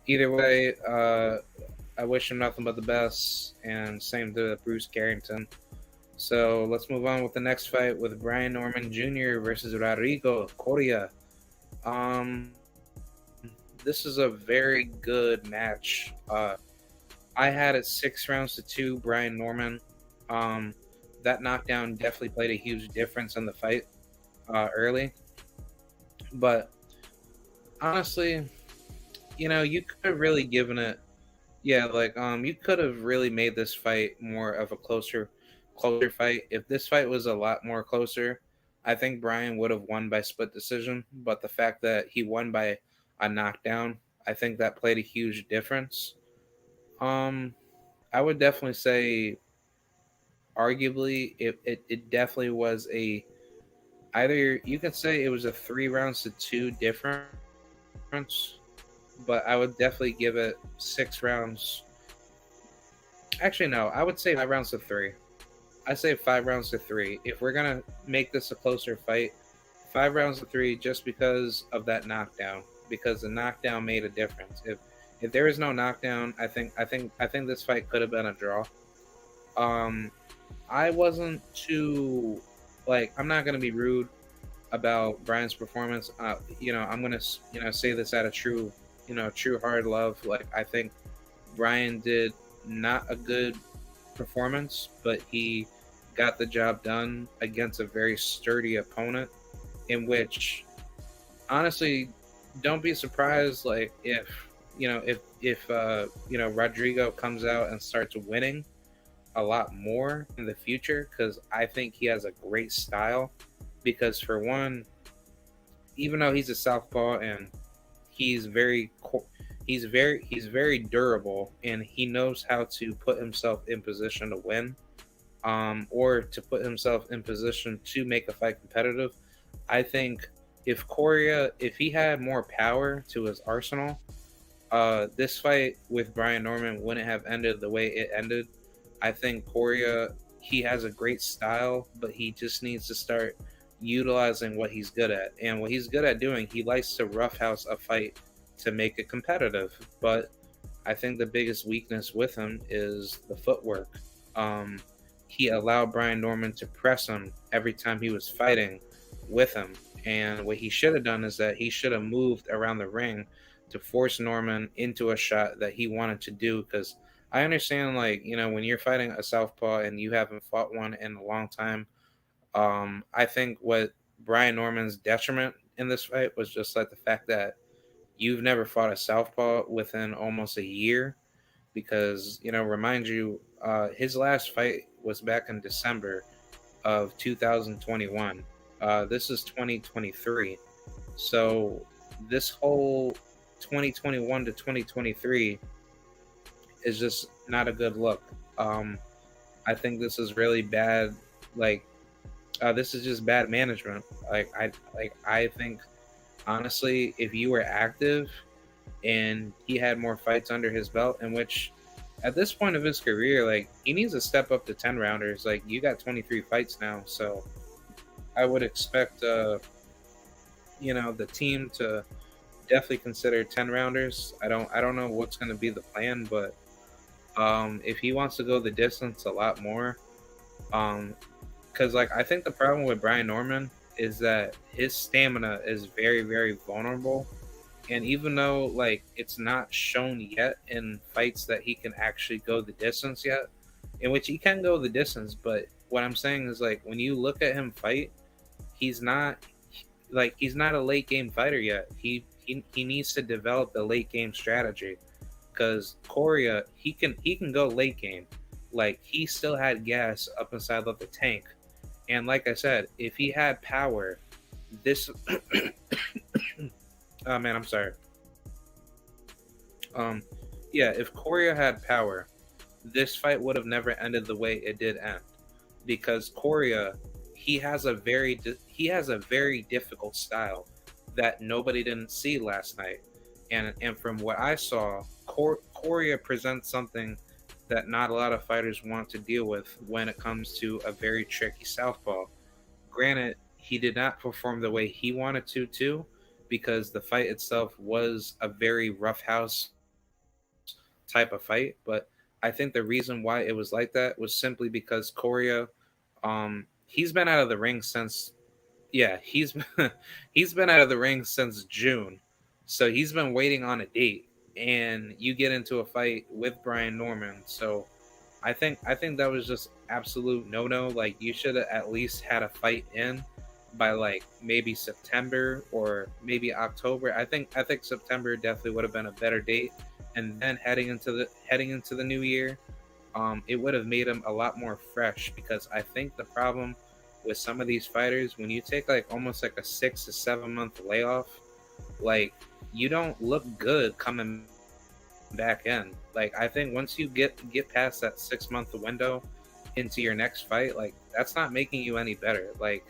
either way, uh, I wish him nothing but the best, and same to Bruce Carrington. So let's move on with the next fight with Brian Norman Jr. versus Rodrigo Coria. Um, this is a very good match. Uh, I had it six rounds to two, Brian Norman. Um, that knockdown definitely played a huge difference in the fight uh, early. But honestly, you know, you could have really given it, yeah, like um, you could have really made this fight more of a closer closer fight. If this fight was a lot more closer, I think Brian would have won by split decision. But the fact that he won by a knockdown, I think that played a huge difference. Um, I would definitely say, arguably, it, it, it definitely was a either you could say it was a three rounds to two difference, but I would definitely give it six rounds. Actually, no, I would say five rounds to three. I say five rounds to three. If we're gonna make this a closer fight, five rounds to three, just because of that knockdown, because the knockdown made a difference. If if there is no knockdown, I think I think I think this fight could have been a draw. Um, I wasn't too like I'm not gonna be rude about Brian's performance. Uh, you know, I'm gonna you know say this out of true you know true hard love. Like I think Brian did not a good performance, but he got the job done against a very sturdy opponent in which honestly don't be surprised like if you know if if uh you know rodrigo comes out and starts winning a lot more in the future because i think he has a great style because for one even though he's a southpaw and he's very he's very he's very durable and he knows how to put himself in position to win um, or to put himself in position to make a fight competitive. I think if Coria, if he had more power to his arsenal, uh, this fight with Brian Norman wouldn't have ended the way it ended. I think Correa he has a great style, but he just needs to start utilizing what he's good at. And what he's good at doing, he likes to roughhouse a fight to make it competitive. But I think the biggest weakness with him is the footwork. Um, he allowed Brian Norman to press him every time he was fighting with him. And what he should have done is that he should have moved around the ring to force Norman into a shot that he wanted to do. Because I understand, like, you know, when you're fighting a Southpaw and you haven't fought one in a long time, um, I think what Brian Norman's detriment in this fight was just like the fact that you've never fought a southpaw within almost a year because you know remind you uh, his last fight was back in december of 2021 uh, this is 2023 so this whole 2021 to 2023 is just not a good look. Um, i think this is really bad like uh, this is just bad management like i like i think honestly, if you were active and he had more fights under his belt, in which at this point of his career, like he needs to step up to 10 rounders. Like you got 23 fights now, so I would expect, uh, you know, the team to definitely consider 10 rounders. I don't, I don't know what's going to be the plan, but um, if he wants to go the distance a lot more, um, because like I think the problem with Brian Norman is that his stamina is very, very vulnerable. And even though like it's not shown yet in fights that he can actually go the distance yet, in which he can go the distance, but what I'm saying is like when you look at him fight, he's not like he's not a late game fighter yet. He he, he needs to develop the late game strategy because Correa he can he can go late game. Like he still had gas up inside of the tank and like I said, if he had power, this. oh man, I'm sorry. Um, yeah, if Correa had power, this fight would have never ended the way it did end, because Correa, he has a very he has a very difficult style that nobody didn't see last night, and and from what I saw, Cor- Correa presents something that not a lot of fighters want to deal with when it comes to a very tricky southpaw. Granted, he did not perform the way he wanted to, too, because the fight itself was a very roughhouse type of fight. But I think the reason why it was like that was simply because Correa, um, he's been out of the ring since, yeah, he's he's been out of the ring since June, so he's been waiting on a date and you get into a fight with Brian Norman. So I think I think that was just absolute no no. Like you should have at least had a fight in by like maybe September or maybe October. I think I think September definitely would have been a better date. And then heading into the heading into the new year, um, it would have made him a lot more fresh because I think the problem with some of these fighters when you take like almost like a six to seven month layoff, like you don't look good coming back in. Like I think once you get get past that six month window into your next fight, like that's not making you any better. Like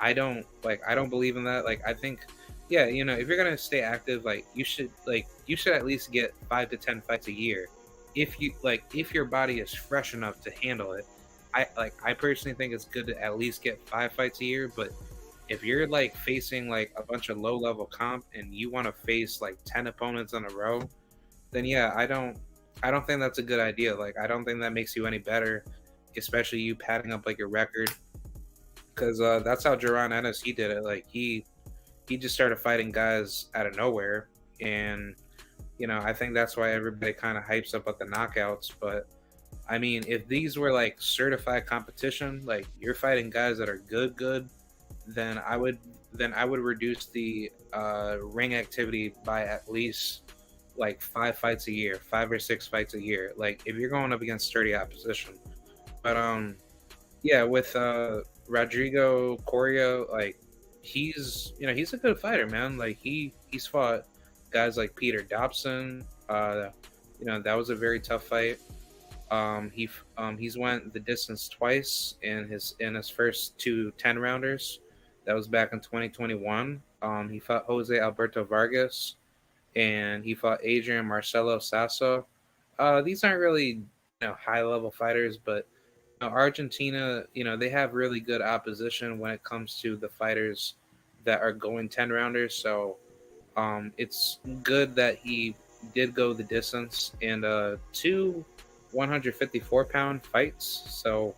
I don't like I don't believe in that. Like I think yeah, you know, if you're gonna stay active, like you should like you should at least get five to ten fights a year. If you like if your body is fresh enough to handle it. I like I personally think it's good to at least get five fights a year, but if you're like facing like a bunch of low level comp and you want to face like 10 opponents in a row then yeah i don't i don't think that's a good idea. Like i don't think that makes you any better especially you padding up like your record. Because uh, that's how Jaron Ennis he did it. Like he he just started fighting guys out of nowhere. And you know i think that's why everybody kind of hypes up at the knockouts. But i mean if these were like certified competition like you're fighting guys that are good good then I would then I would reduce the uh, ring activity by at least like five fights a year, five or six fights a year. Like if you're going up against sturdy opposition. But um, yeah, with uh, Rodrigo Correa, like he's you know he's a good fighter, man. Like he he's fought guys like Peter Dobson. Uh, you know that was a very tough fight. Um, he um, he's went the distance twice in his in his first two 10 rounders. That was back in 2021. Um, he fought Jose Alberto Vargas, and he fought Adrian Marcelo Sasso. Uh, these aren't really you know high level fighters, but you know, Argentina, you know, they have really good opposition when it comes to the fighters that are going ten rounders. So um, it's good that he did go the distance and uh, two 154 pound fights. So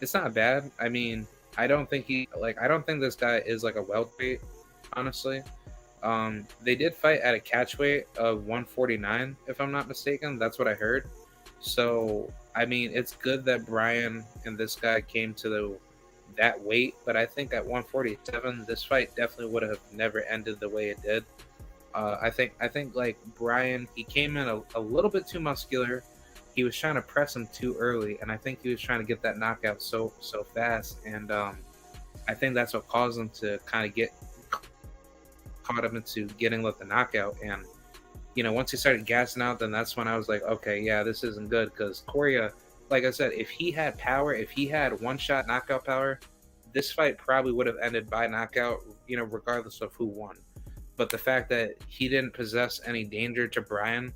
it's not bad. I mean, I don't think he like I don't think this guy is like a welterweight, honestly. Um, they did fight at a catchweight of 149, if I'm not mistaken. That's what I heard. So I mean, it's good that Brian and this guy came to the that weight, but I think at 147, this fight definitely would have never ended the way it did. Uh, I think I think like Brian, he came in a, a little bit too muscular. He was trying to press him too early, and I think he was trying to get that knockout so so fast, and um, I think that's what caused him to kind of get caught up into getting with the knockout. And you know, once he started gassing out, then that's when I was like, okay, yeah, this isn't good because Coria, like I said, if he had power, if he had one shot knockout power, this fight probably would have ended by knockout, you know, regardless of who won. But the fact that he didn't possess any danger to Brian,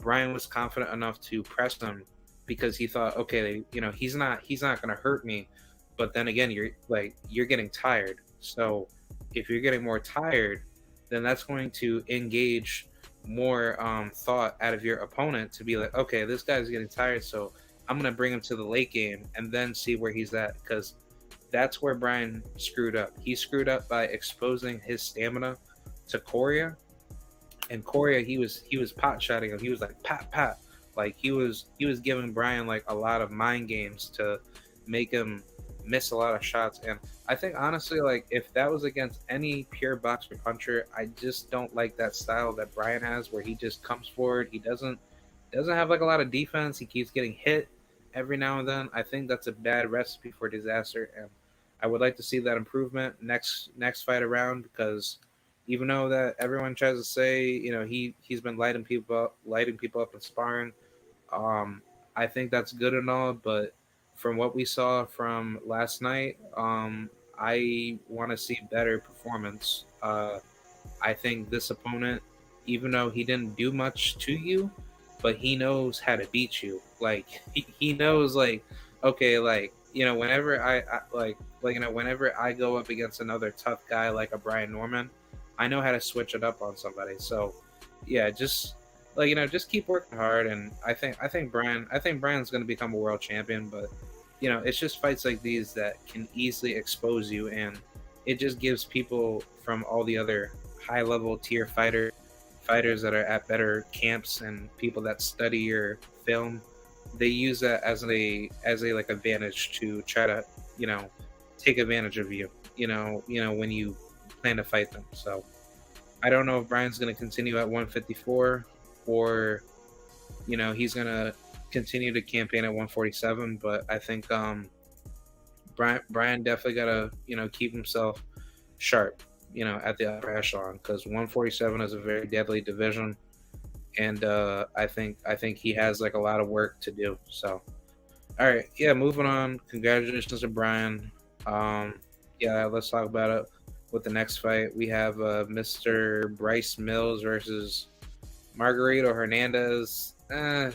Brian was confident enough to press him because he thought, okay, you know, he's not he's not going to hurt me. But then again, you're like you're getting tired. So if you're getting more tired, then that's going to engage more um, thought out of your opponent to be like, okay, this guy's getting tired, so I'm gonna bring him to the late game and then see where he's at because that's where Brian screwed up. He screwed up by exposing his stamina to Coria, and Coria he was he was pot shotting him. He was like pat pat, like he was he was giving Brian like a lot of mind games to make him miss a lot of shots. And I think honestly, like if that was against any pure boxer puncher, I just don't like that style that Brian has, where he just comes forward. He doesn't doesn't have like a lot of defense. He keeps getting hit every now and then. I think that's a bad recipe for disaster, and I would like to see that improvement next next fight around because even though that everyone tries to say you know he he's been lighting people up, lighting people up and sparring, um, I think that's good and all, but from what we saw from last night, um, I want to see better performance. Uh, I think this opponent, even though he didn't do much to you, but he knows how to beat you. Like he, he knows, like okay, like you know, whenever I, I like like you know, whenever I go up against another tough guy like a Brian Norman, I know how to switch it up on somebody. So yeah, just like you know, just keep working hard. And I think I think Brian I think Brian's going to become a world champion, but you know, it's just fights like these that can easily expose you, and it just gives people from all the other high level tier fighter fighters that are at better camps and people that study your film they use that as a as a like advantage to try to you know take advantage of you you know you know when you plan to fight them so i don't know if brian's going to continue at 154 or you know he's going to continue to campaign at 147, but I think um, Brian Brian definitely got to you know keep himself sharp, you know, at the upper echelon because 147 is a very deadly division, and uh, I think I think he has like a lot of work to do. So, all right, yeah, moving on. Congratulations to Brian. Um, yeah, let's talk about it with the next fight. We have uh, Mr. Bryce Mills versus Margarito Hernandez. Uh,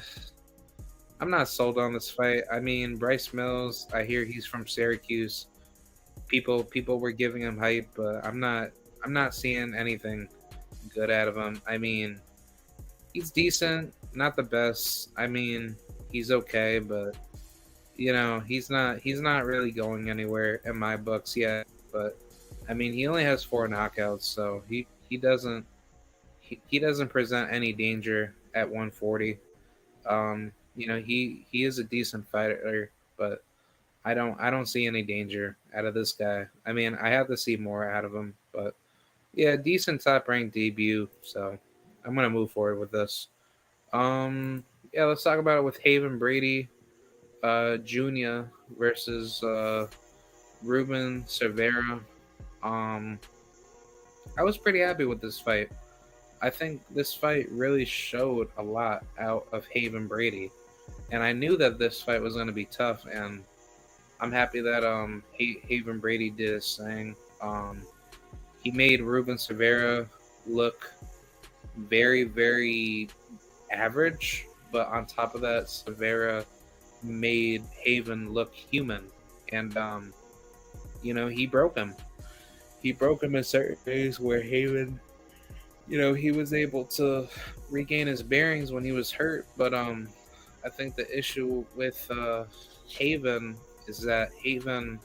I'm not sold on this fight. I mean, Bryce Mills. I hear he's from Syracuse. People people were giving him hype, but I'm not. I'm not seeing anything good out of him. I mean, he's decent, not the best. I mean, he's okay, but you know, he's not. He's not really going anywhere in my books yet. But I mean, he only has four knockouts, so he he doesn't he, he doesn't present any danger at 140. Um, you know, he he is a decent fighter, but I don't I don't see any danger out of this guy. I mean, I have to see more out of him, but yeah, decent top ranked debut. So I'm gonna move forward with this. Um, yeah, let's talk about it with Haven Brady, uh, Jr. versus uh, Ruben Cervera. Um, I was pretty happy with this fight. I think this fight really showed a lot out of Haven Brady and I knew that this fight was going to be tough, and I'm happy that um Haven Brady did his thing. Um, he made Ruben Cervera look very, very average. But on top of that, Cervera made Haven look human. And, um, you know, he broke him. He broke him in certain ways where Haven, you know, he was able to regain his bearings when he was hurt. But um, I think the issue with uh, Haven is that Haven,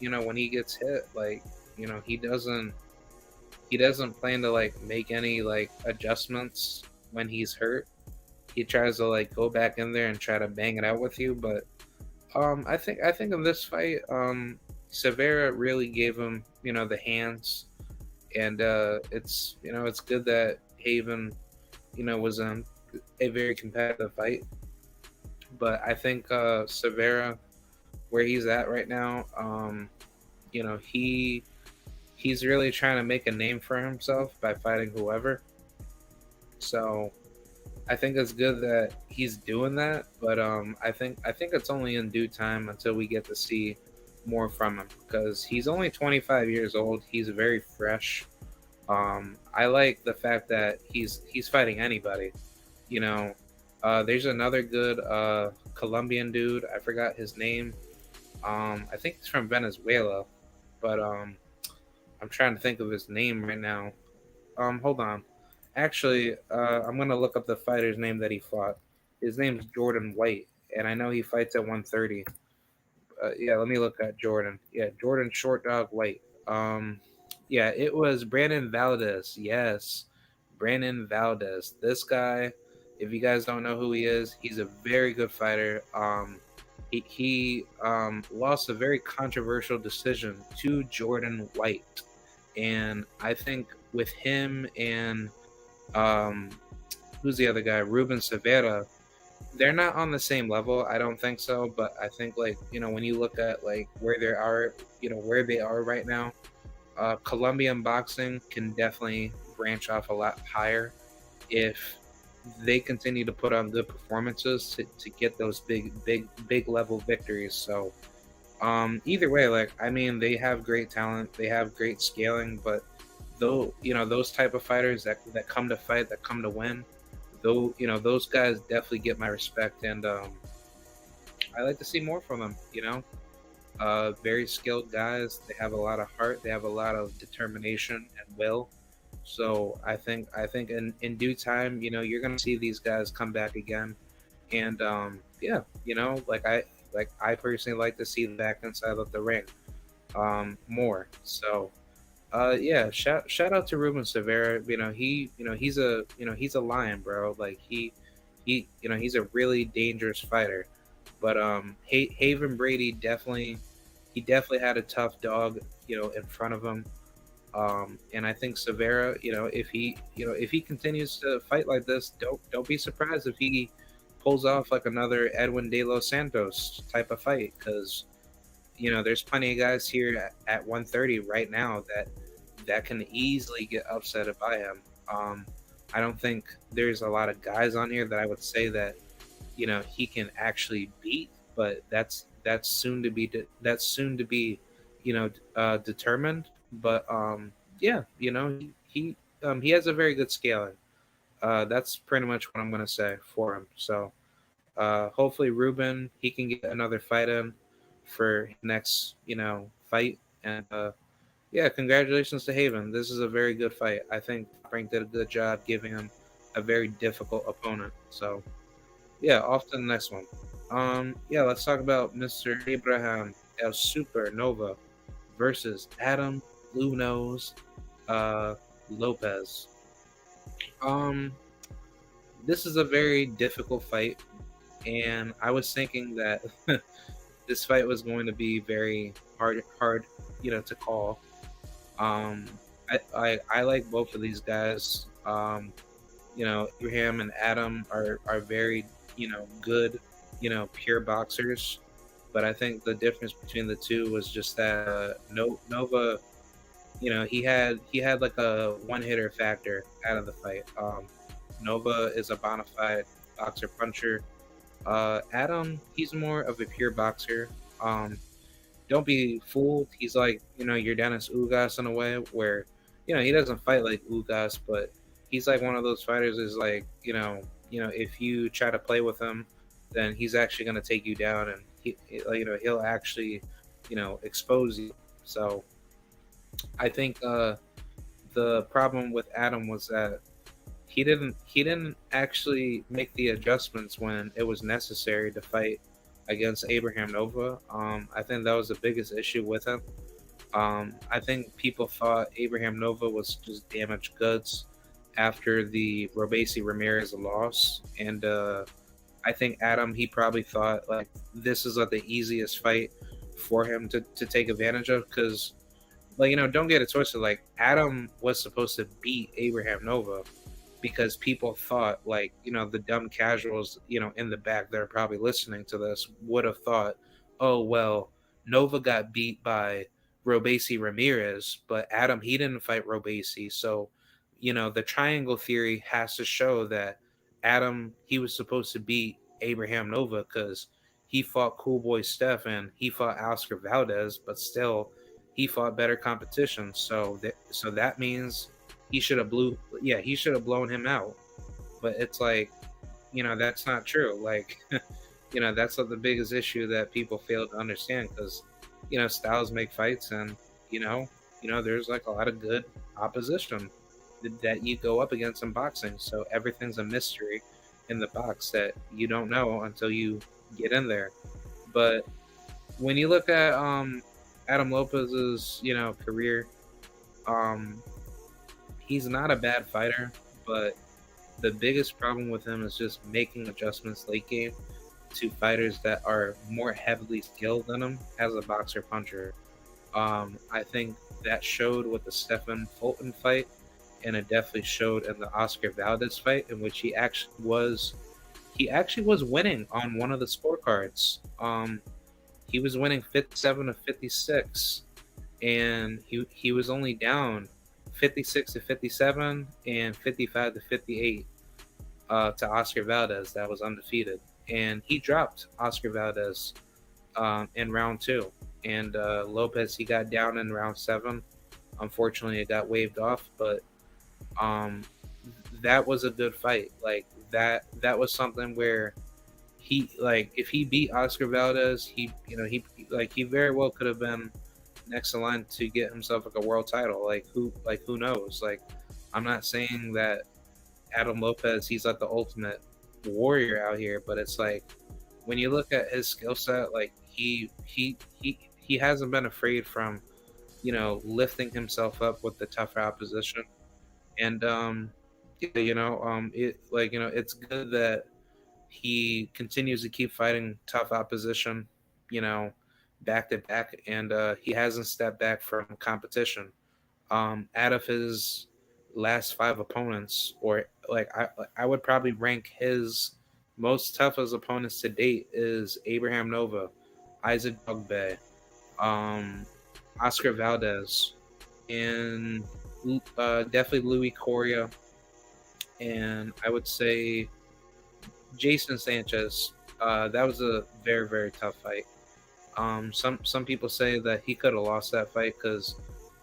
you know, when he gets hit, like, you know, he doesn't he doesn't plan to like make any like adjustments when he's hurt. He tries to like go back in there and try to bang it out with you, but um I think I think in this fight, um Cervera really gave him, you know, the hands and uh it's you know, it's good that Haven, you know, was in a very competitive fight. But I think uh Cervera where he's at right now, um, you know, he he's really trying to make a name for himself by fighting whoever. So I think it's good that he's doing that, but um, I think I think it's only in due time until we get to see more from him because he's only 25 years old. He's very fresh. Um, I like the fact that he's he's fighting anybody. You know, uh, there's another good uh, Colombian dude. I forgot his name. Um, I think he's from Venezuela, but um, I'm trying to think of his name right now. Um, hold on. Actually, uh, I'm gonna look up the fighter's name that he fought. His name's Jordan White, and I know he fights at 130. Uh, yeah, let me look at Jordan. Yeah, Jordan Short Dog White. Um, yeah, it was Brandon Valdez. Yes, Brandon Valdez. This guy, if you guys don't know who he is, he's a very good fighter. Um, he, he um, lost a very controversial decision to Jordan White. And I think with him and um, who's the other guy, Ruben Cervera, they're not on the same level. I don't think so. But I think like you know when you look at like where they are, you know where they are right now, uh, Colombian boxing can definitely branch off a lot higher if they continue to put on good performances to, to get those big, big, big level victories. So, um, either way, like I mean, they have great talent, they have great scaling, but though you know those type of fighters that that come to fight, that come to win, though you know those guys definitely get my respect, and um, I like to see more from them. You know, uh, very skilled guys. They have a lot of heart. They have a lot of determination and will. So I think I think in, in due time, you know, you're gonna see these guys come back again. And um, yeah, you know, like I like I personally like to see the back inside of the ring um, more. So uh, yeah, shout shout out to Ruben Cervera. You know, he you know he's a you know he's a lion, bro. Like he he you know he's a really dangerous fighter. But um, Haven Brady definitely he definitely had a tough dog, you know, in front of him. Um, and I think Cervera, you know, if he, you know, if he continues to fight like this, don't don't be surprised if he pulls off like another Edwin De Los Santos type of fight, because you know, there's plenty of guys here at, at 130 right now that that can easily get upset by him. Um, I don't think there's a lot of guys on here that I would say that you know he can actually beat, but that's that's soon to be de- that's soon to be you know uh, determined. But um, yeah, you know, he he, um, he has a very good scaling. Uh, that's pretty much what I'm gonna say for him. So uh, hopefully Ruben he can get another fight in for next you know fight and uh, yeah, congratulations to Haven. This is a very good fight. I think Frank did a good job giving him a very difficult opponent. So yeah, off to the next one. Um, yeah, let's talk about Mr. Abraham El Supernova versus Adam Blue Nose uh, Lopez. Um, this is a very difficult fight, and I was thinking that this fight was going to be very hard, hard, you know, to call. Um, I, I, I like both of these guys. Um, you know, Abraham and Adam are are very, you know, good, you know, pure boxers. But I think the difference between the two was just that uh, no, Nova you know, he had he had like a one hitter factor out of the fight. Um, Nova is a bona fide boxer puncher. Uh, Adam, he's more of a pure boxer. Um, don't be fooled. He's like you know Yordenis Ugas in a way where you know he doesn't fight like Ugas, but he's like one of those fighters is like you know you know if you try to play with him, then he's actually going to take you down and he you know he'll actually you know expose you. So I think uh, the problem with Adam was that he didn't he didn't actually make the adjustments when it was necessary to fight against Abraham Nova. Um, I think that was the biggest issue with him. Um, I think people thought Abraham Nova was just damaged goods after the Robeisy Ramirez loss, and uh, I think Adam he probably thought like this is like the easiest fight for him to, to take advantage of because like you know don't get it twisted like Adam was supposed to beat Abraham Nova because people thought like you know the dumb casuals you know in the back that are probably listening to this would have thought oh well Nova got beat by Robeisy Ramirez but Adam he didn't fight Robeisy so you know the triangle theory has to show that Adam he was supposed to beat Abraham Nova because he fought Cool Boy Steph and he fought Oscar Valdez but still he fought better competition. So that so that means he should have blew yeah he should have blown him out. But it's like you know that's not true. Like you know that's the biggest issue that people fail to understand because you know styles make fights and you know you know there's like a lot of good opposition that you go up against in boxing. So everything's a mystery in the box that you don't know until you get in there. But when you look at um adam lopez's you know career um he's not a bad fighter, but the biggest problem with him is just making adjustments late game to fighters that are more heavily skilled than him as a boxer puncher. Um, I think that showed with the Stephen Fulton fight, and it definitely showed in the Oscar Valdez fight, in which he actually was he actually was winning on one of the scorecards. Um, he was winning 57 to 56, and he he was only down 56 to 57 and 55 to 58 uh, to Oscar Valdez that was undefeated. And he dropped Oscar Valdez um, in round two. And uh, Lopez, he got down in round seven. Unfortunately, it got waved off, but um, that was a good fight. Like that, that was something where he, like, if he beat Oscar Valdez, he, you know, he, like, he very well could have been next in line to get himself like a world title. Like who like who knows? Like I'm not saying that Adam Lopez he's like the ultimate warrior out here, but it's like when you look at his skill set, like he he he he hasn't been afraid from you know lifting himself up with the tougher opposition, and um you know um it like you know it's good that he continues to keep fighting tough opposition, you know back to back, and uh, he hasn't stepped back from competition. Um, out of his last five opponents, or like I, I would probably rank his most toughest opponents to date is Abraham Nova, Isaac Dogboe, um, Oscar Valdez, and uh, definitely Louis Coria, and I would say Jason Sanchez. Uh, that was a very very tough fight. Um, some some people say that he could have lost that fight because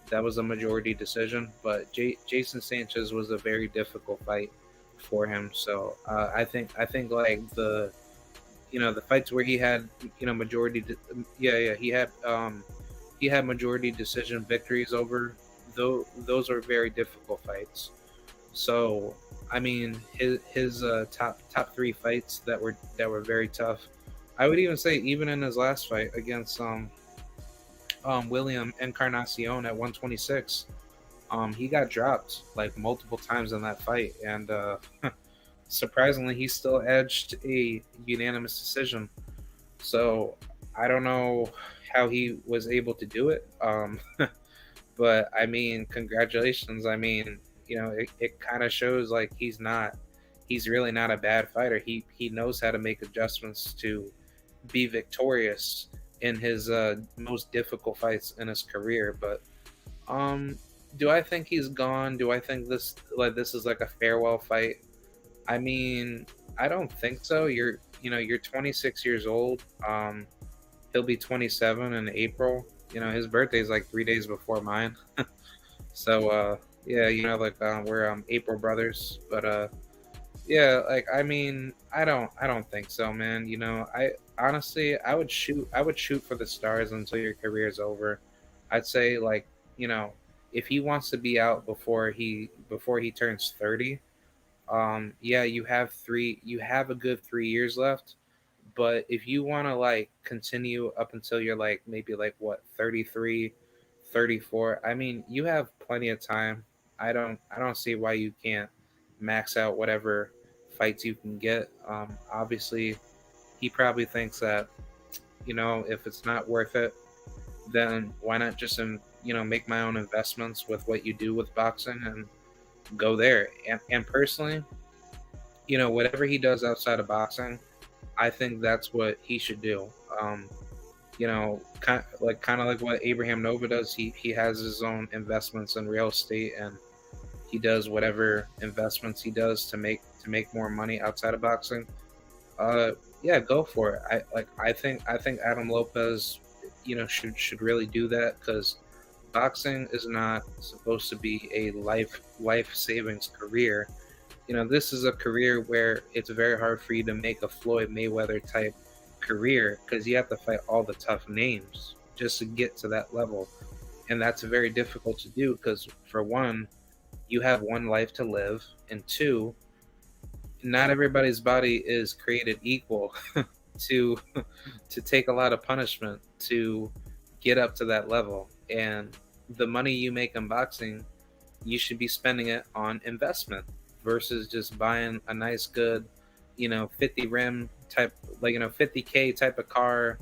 that was a majority decision, but J- Jason Sanchez was a very difficult fight for him. So uh, I think I think like the you know the fights where he had you know majority de- yeah yeah he had um he had majority decision victories over though those are very difficult fights. So I mean his his uh, top top three fights that were that were very tough I would even say even in his last fight against um, um William Encarnacion at 126, um he got dropped like multiple times in that fight, and uh, surprisingly he still edged a unanimous decision. So I don't know how he was able to do it. Um, but I mean, congratulations. I mean, you know, it, it kind of shows like he's not he's really not a bad fighter. He he knows how to make adjustments to be victorious in his uh, most difficult fights in his career. But um, do I think he's gone? Do I think this like this is like a farewell fight? I mean, I don't think so. You're you know you're 26 years old. Um, he'll be 27 in April. You know his birthday is like three days before mine. so uh, Yeah, you know, like uh, we're um April brothers, but uh, yeah, like I mean, I don't, I don't think so, man. You know, I honestly, I would shoot, I would shoot for the stars until your career is over. I'd say, like, you know, if he wants to be out before he before he turns thirty, um, yeah, you have three, you have a good three years left. But if you want to like continue up until you're like maybe like what 33, 34, I mean, you have plenty of time. I don't, I don't see why you can't max out whatever fights you can get. Um, obviously, he probably thinks that you know if it's not worth it, then why not just um, you know make my own investments with what you do with boxing and go there. And, and personally, you know whatever he does outside of boxing, I think that's what he should do. Um, you know, kind of, like kind of like what Abraham Nova does. He he has his own investments in real estate and he does whatever investments he does to make to make more money outside of boxing, uh, yeah, go for it. I like I think I think Adam Lopez, you know, should should really do that because boxing is not supposed to be a life life savings career. You know, this is a career where it's very hard for you to make a Floyd Mayweather type career because you have to fight all the tough names just to get to that level. And that's very difficult to do because, for one, you have one life to live, and two, not everybody's body is created equal to to take a lot of punishment to get up to that level. And the money you make in boxing, you should be spending it on investment versus just buying a nice good, you know, 50 rim type like you know 50k type of car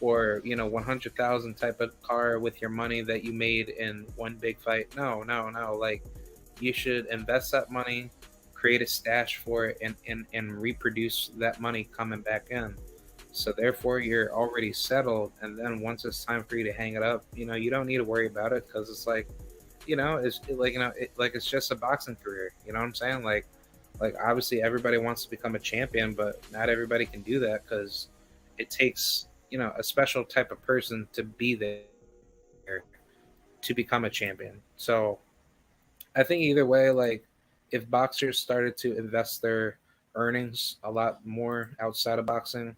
or you know 100,000 type of car with your money that you made in one big fight. No, no, no. Like you should invest that money, create a stash for it, and, and, and reproduce that money coming back in. So therefore, you're already settled. And then once it's time for you to hang it up, you know, you don't need to worry about it because it's like, you know, it's like you know, it, like it's just a boxing career. You know what I'm saying? Like, like obviously everybody wants to become a champion, but not everybody can do that because it takes you know a special type of person to be there to become a champion. So I think either way, like if boxers started to invest their earnings a lot more outside of boxing,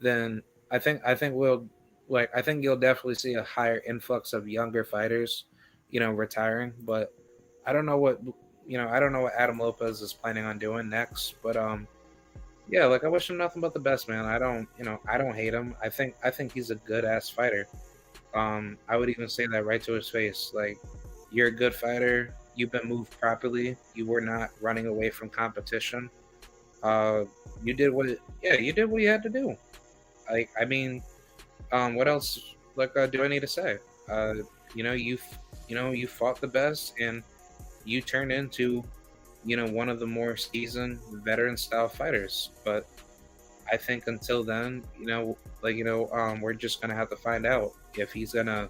then I think I think we'll like I think you'll definitely see a higher influx of younger fighters, you know, retiring. But I don't know what you know, I don't know what Adam Lopez is planning on doing next. But um yeah, like I wish him nothing but the best, man. I don't you know, I don't hate him. I think I think he's a good ass fighter. Um, I would even say that right to his face. Like, you're a good fighter you've been moved properly. You were not running away from competition. Uh, you did what? Yeah, you did what you had to do. Like, I mean, um, what else? Like, uh, do I need to say? Uh, you know, you, you know, you fought the best, and you turned into, you know, one of the more seasoned veteran style fighters. But I think until then, you know, like you know, um, we're just gonna have to find out if he's gonna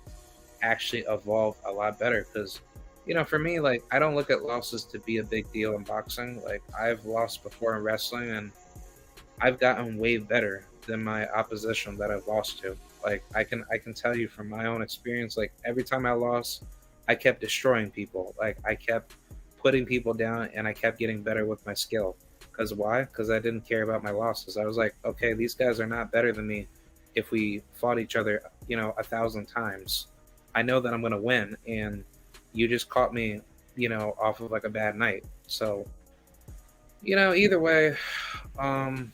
actually evolve a lot better because you know, for me, like I don't look at losses to be a big deal in boxing. Like I've lost before in wrestling, and I've gotten way better than my opposition that I've lost to. Like I can I can tell you from my own experience. Like every time I lost, I kept destroying people. Like I kept putting people down, and I kept getting better with my skill. Because why? Because I didn't care about my losses. I was like, okay, these guys are not better than me. If we fought each other, you know, a thousand times, I know that I'm to win, and you just caught me, you know, off of like a bad night. So, you know, either way, um,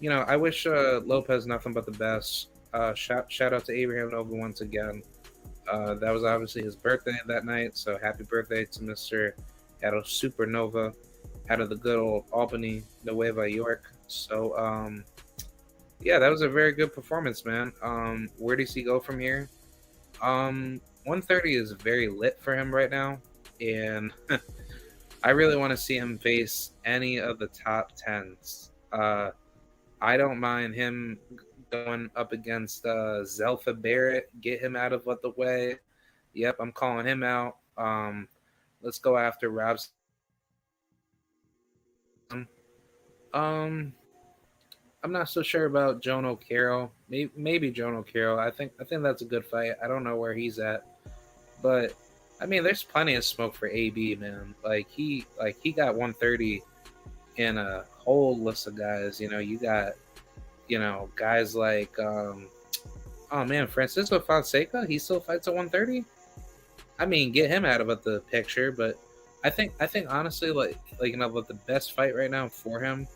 you know, I wish uh, Lopez nothing but the best. Uh, shout shout out to Abraham Nova once again. Uh, that was obviously his birthday that night, so happy birthday to Mister out of Supernova out of the good old Albany, Nueva York. So, um, yeah, that was a very good performance, man. Um, where does he go from here? Um, 130 is very lit for him right now, and I really want to see him face any of the top tens. Uh, I don't mind him going up against uh, Zelfa Barrett, get him out of the way. Yep, I'm calling him out. Um, let's go after Rob. Um, I'm not so sure about Jono Carroll. Maybe, maybe Jono Carroll. I think I think that's a good fight. I don't know where he's at. But I mean, there's plenty of smoke for AB, man. Like he, like he got 130 in a whole list of guys. You know, you got, you know, guys like, um, oh man, Francisco Fonseca. He still fights at 130. I mean, get him out of the picture. But I think, I think honestly, like, like you know, what the best fight right now for him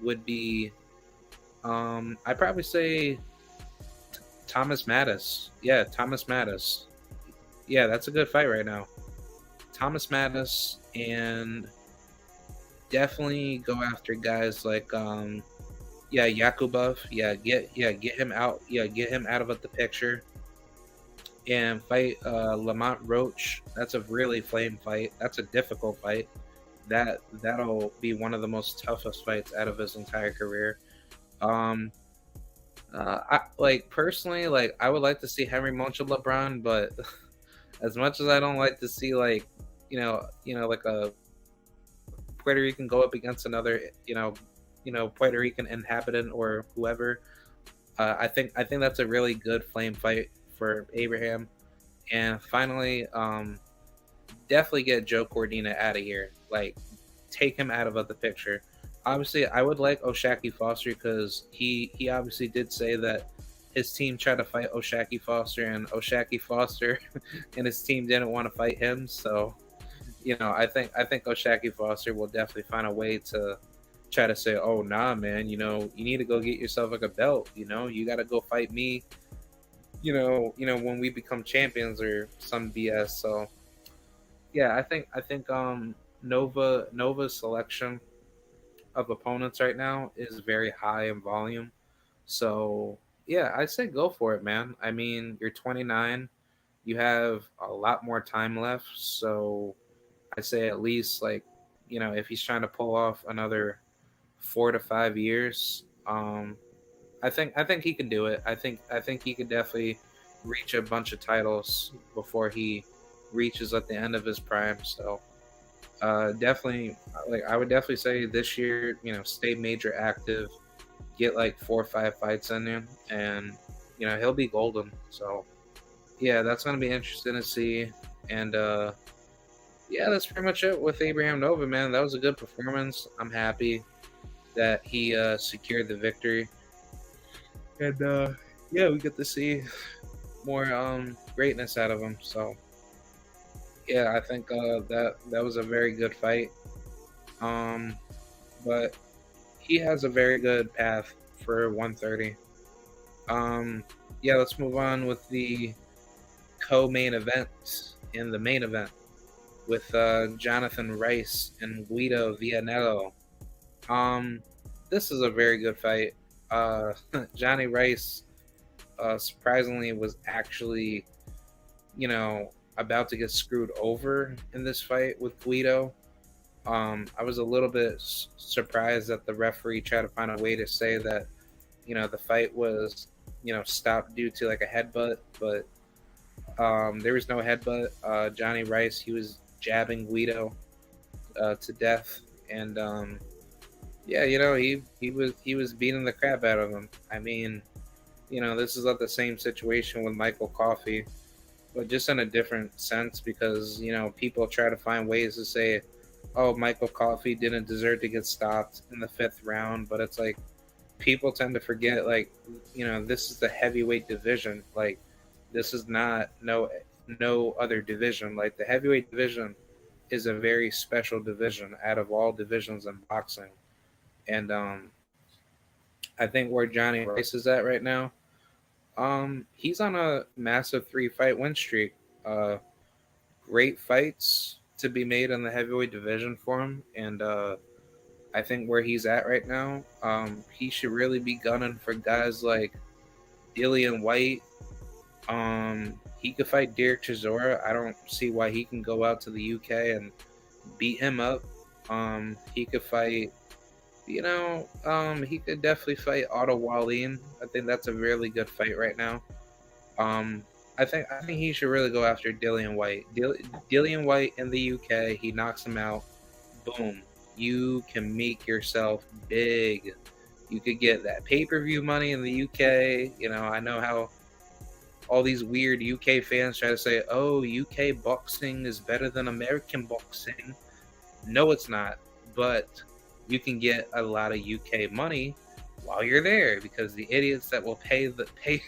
would be, um, I probably say Thomas Mattice. Yeah, Thomas Mattice yeah, that's a good fight right now. Thomas Mattice and definitely go after guys like um yeah, Yakubov. Yeah, get yeah, get him out. Yeah, get him out of the picture. And fight uh Lamont Roach. That's a really flame fight. That's a difficult fight. That that'll be one of the most toughest fights out of his entire career. Um uh, I, like personally, like I would like to see Henry Moncho Lebron, but as much as I don't like to see like you know you know like a Puerto Rican go up against another you know you know Puerto Rican inhabitant or whoever. Uh, I think I think that's a really good flame fight for Abraham. And finally, um, definitely get Joe Cordina out of here. Like, take him out of the picture. Obviously, I would like O'Shaquie Foster because he he obviously did say that his team tried to fight O'Shaquie Foster, and O'Shaquie Foster and his team didn't want to fight him. So, you know, I think I think O'Shaquie Foster will definitely find a way to try to say, "Oh, nah, man, you know, you need to go get yourself like a belt. You know, you got to go fight me. You know, you know, when we become champions or some BS." So, yeah, I think I think um Nova Nova's selection of opponents right now is very high in volume. So yeah, I say go for it, man. I mean, you're 29, you have a lot more time left, so I say at least like, you know, if he's trying to pull off another four to five years, um, I think I think he can do it. I think I think he could definitely reach a bunch of titles before he reaches at the end of his prime. So uh, definitely, like I would definitely say this year, you know, stay major active get like four or five fights in there, and you know he'll be golden. So yeah, that's gonna be interesting to see. And uh, yeah, that's pretty much it with Abraham Nova, man. That was a good performance. I'm happy that he uh, secured the victory, and uh, yeah, we get to see more um, greatness out of him. So yeah, I think uh, that that was a very good fight. Um, but he has a very good path for 130. Um, yeah, let's move on with the co-main event in the main event with uh, Jonathan Rice and Guido Vianello. Um, this is a very good fight. Uh, Johnny Rice, uh, surprisingly, was actually, you know, about to get screwed over in this fight with Guido. Um, I was a little bit surprised that the referee tried to find a way to say that, you know, the fight was, you know, stopped due to like a headbutt, but um, there was no headbutt. Uh, Johnny Rice, he was jabbing Guido uh, to death, and um, yeah, you know, he he was he was beating the crap out of him. I mean, you know, this is not the same situation with Michael Coffie, but just in a different sense because you know people try to find ways to say oh, Michael Coffie didn't deserve to get stopped in the fifth round, but it's like people tend to forget, like, you know, this is the heavyweight division. Like, this is not no no other division. Like the heavyweight division is a very special division out of all divisions in boxing, and um, I think where Johnny Rice is at right now, um, he's on a massive three fight win streak. Uh, great fights, to be made in the heavyweight division for him, and uh, I think where he's at right now, um, he should really be gunning for guys like Dillian Whyte. Um, he could fight Derek Chisora. I don't see why he can go out to the UK and beat him up. Um, he could fight, you know, um, he could definitely fight Otto Wallin. I think that's a really good fight right now. Um, I think I think he should really go after Dillian Whyte. Dill, Dillian Whyte in the UK, he knocks him out. Boom, you can make yourself big. You could get that pay per view money in the UK. You know, I know how all these weird UK fans try to say, "Oh, UK boxing is better than American boxing." No, it's not. But you can get a lot of UK money while you're there because the idiots that will pay the pay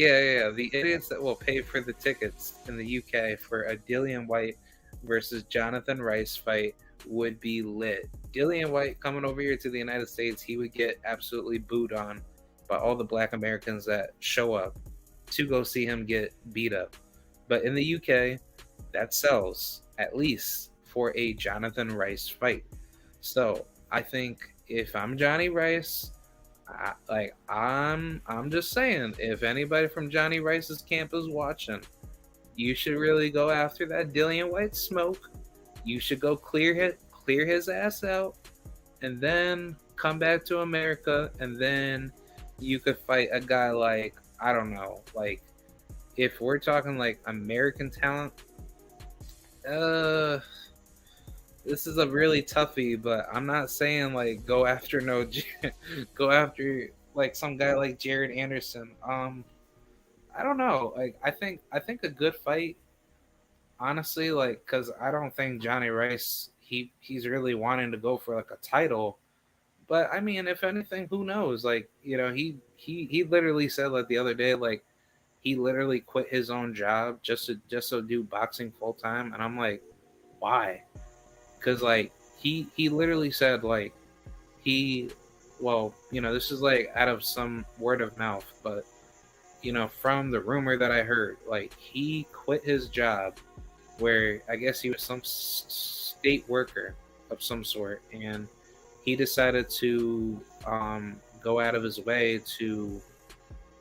yeah, yeah, the idiots that will pay for the tickets in the UK for a Dillian Whyte versus Jonathan Rice fight would be lit. Dillian Whyte coming over here to the United States, he would get absolutely booed on by all the black Americans that show up to go see him get beat up. But in the UK, that sells at least for a Jonathan Rice fight. So I think if I'm Johnny Rice, Like I'm I'm just saying, if anybody from Johnny Rice's camp is watching, you should really go after that Dillian Whyte smoke. You should go clear his clear his ass out, and then come back to America, and then you could fight a guy like I don't know, like if we're talking like American talent, uh this is a really toughie, but I'm not saying like go after no go after like some guy like Jared Anderson. Um I don't know. Like I think I think a good fight honestly like cuz I don't think Johnny Rice he he's really wanting to go for like a title. But I mean, if anything, who knows? Like, you know, he he he literally said like the other day like he literally quit his own job just to just to do boxing full time and I'm like, why? Because like he he literally said like he well you know this is like out of some word of mouth but you know from the rumor that i heard like he quit his job where i guess he was some state worker of some sort and he decided to um, go out of his way to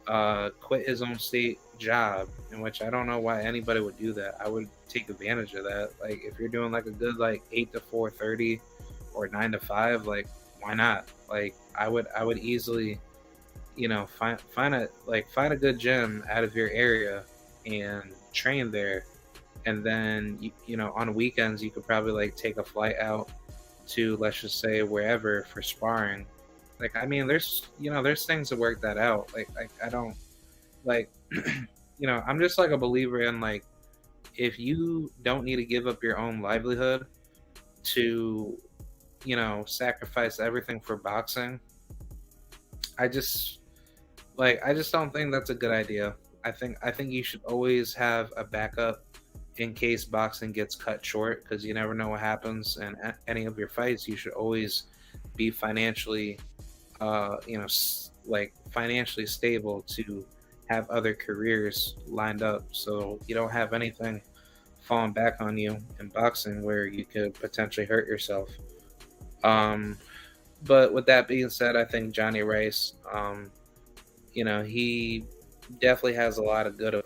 uh, quit his own state job in which I don't know why anybody would do that. I would take advantage of that. Like if you're doing like a good like eight to four thirty or nine to five, like why not? Like I would I would easily, you know, find find a like find a good gym out of your area and train there. And then you, you know on weekends you could probably like take a flight out to let's just say wherever for sparring. Like I mean there's you know there's things to work that out. Like like I don't like you know i'm just like a believer in like if you don't need to give up your own livelihood to you know sacrifice everything for boxing i just like i just don't think that's a good idea. I think i think you should always have a backup in case boxing gets cut short because you never know what happens in any of your fights. You should always be financially uh you know like financially stable to have other careers lined up so you don't have anything falling back on you in boxing where you could potentially hurt yourself. Um, but with that being said, I think Johnny Rice, um, you know, he definitely has a lot of good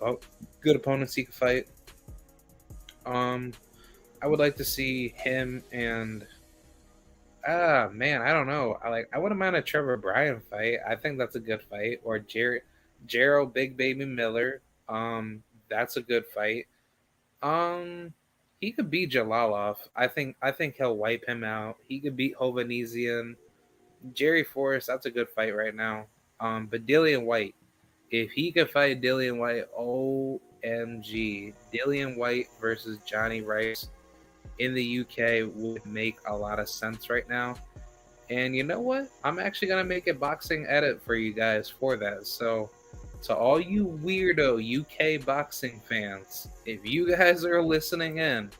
good opponents he could fight. Um, I would like to see him and ah man, I don't know. I like I wouldn't mind a Trevor Bryan fight. I think that's a good fight. Or Jared Gerald Big Baby Miller. Um, that's a good fight. Um, he could beat Jalolov. I think I think he'll wipe him out. He could beat Hovhannissian. Jerry Forrest, that's a good fight right now. Um, but Dillian Whyte, if he could fight Dillian Whyte, OMG, Dillian Whyte versus Johnny Rice in the UK would make a lot of sense right now. And you know what? I'm actually gonna make a boxing edit for you guys for that. So to all you weirdo UK boxing fans, if you guys are listening in,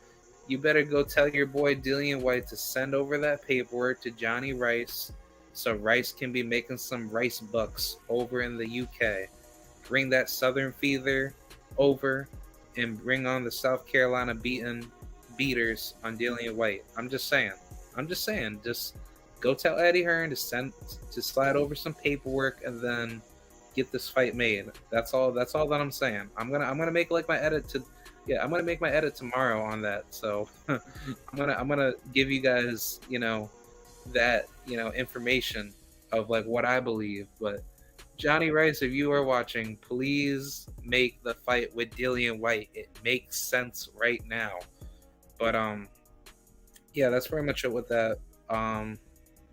you better go tell your boy Dillian Whyte to send over that paperwork to Johnny Rice so Rice can be making some rice bucks over in the UK. Bring that Southern fever over and bring on the South Carolina beaten beaters on Dillian Whyte. I'm just saying. I'm just saying. Just go tell Eddie Hearn to send to slide over some paperwork and then get this fight made. That's all. That's all that I'm saying. I'm gonna I'm gonna make like my edit to yeah I'm gonna make my edit tomorrow on that. So I'm gonna I'm gonna give you guys you know that you know information of like what I believe. But Johnny Rice, if you are watching, please make the fight with Dillian Whyte. It makes sense right now. But um, yeah, that's pretty much it with that. Um,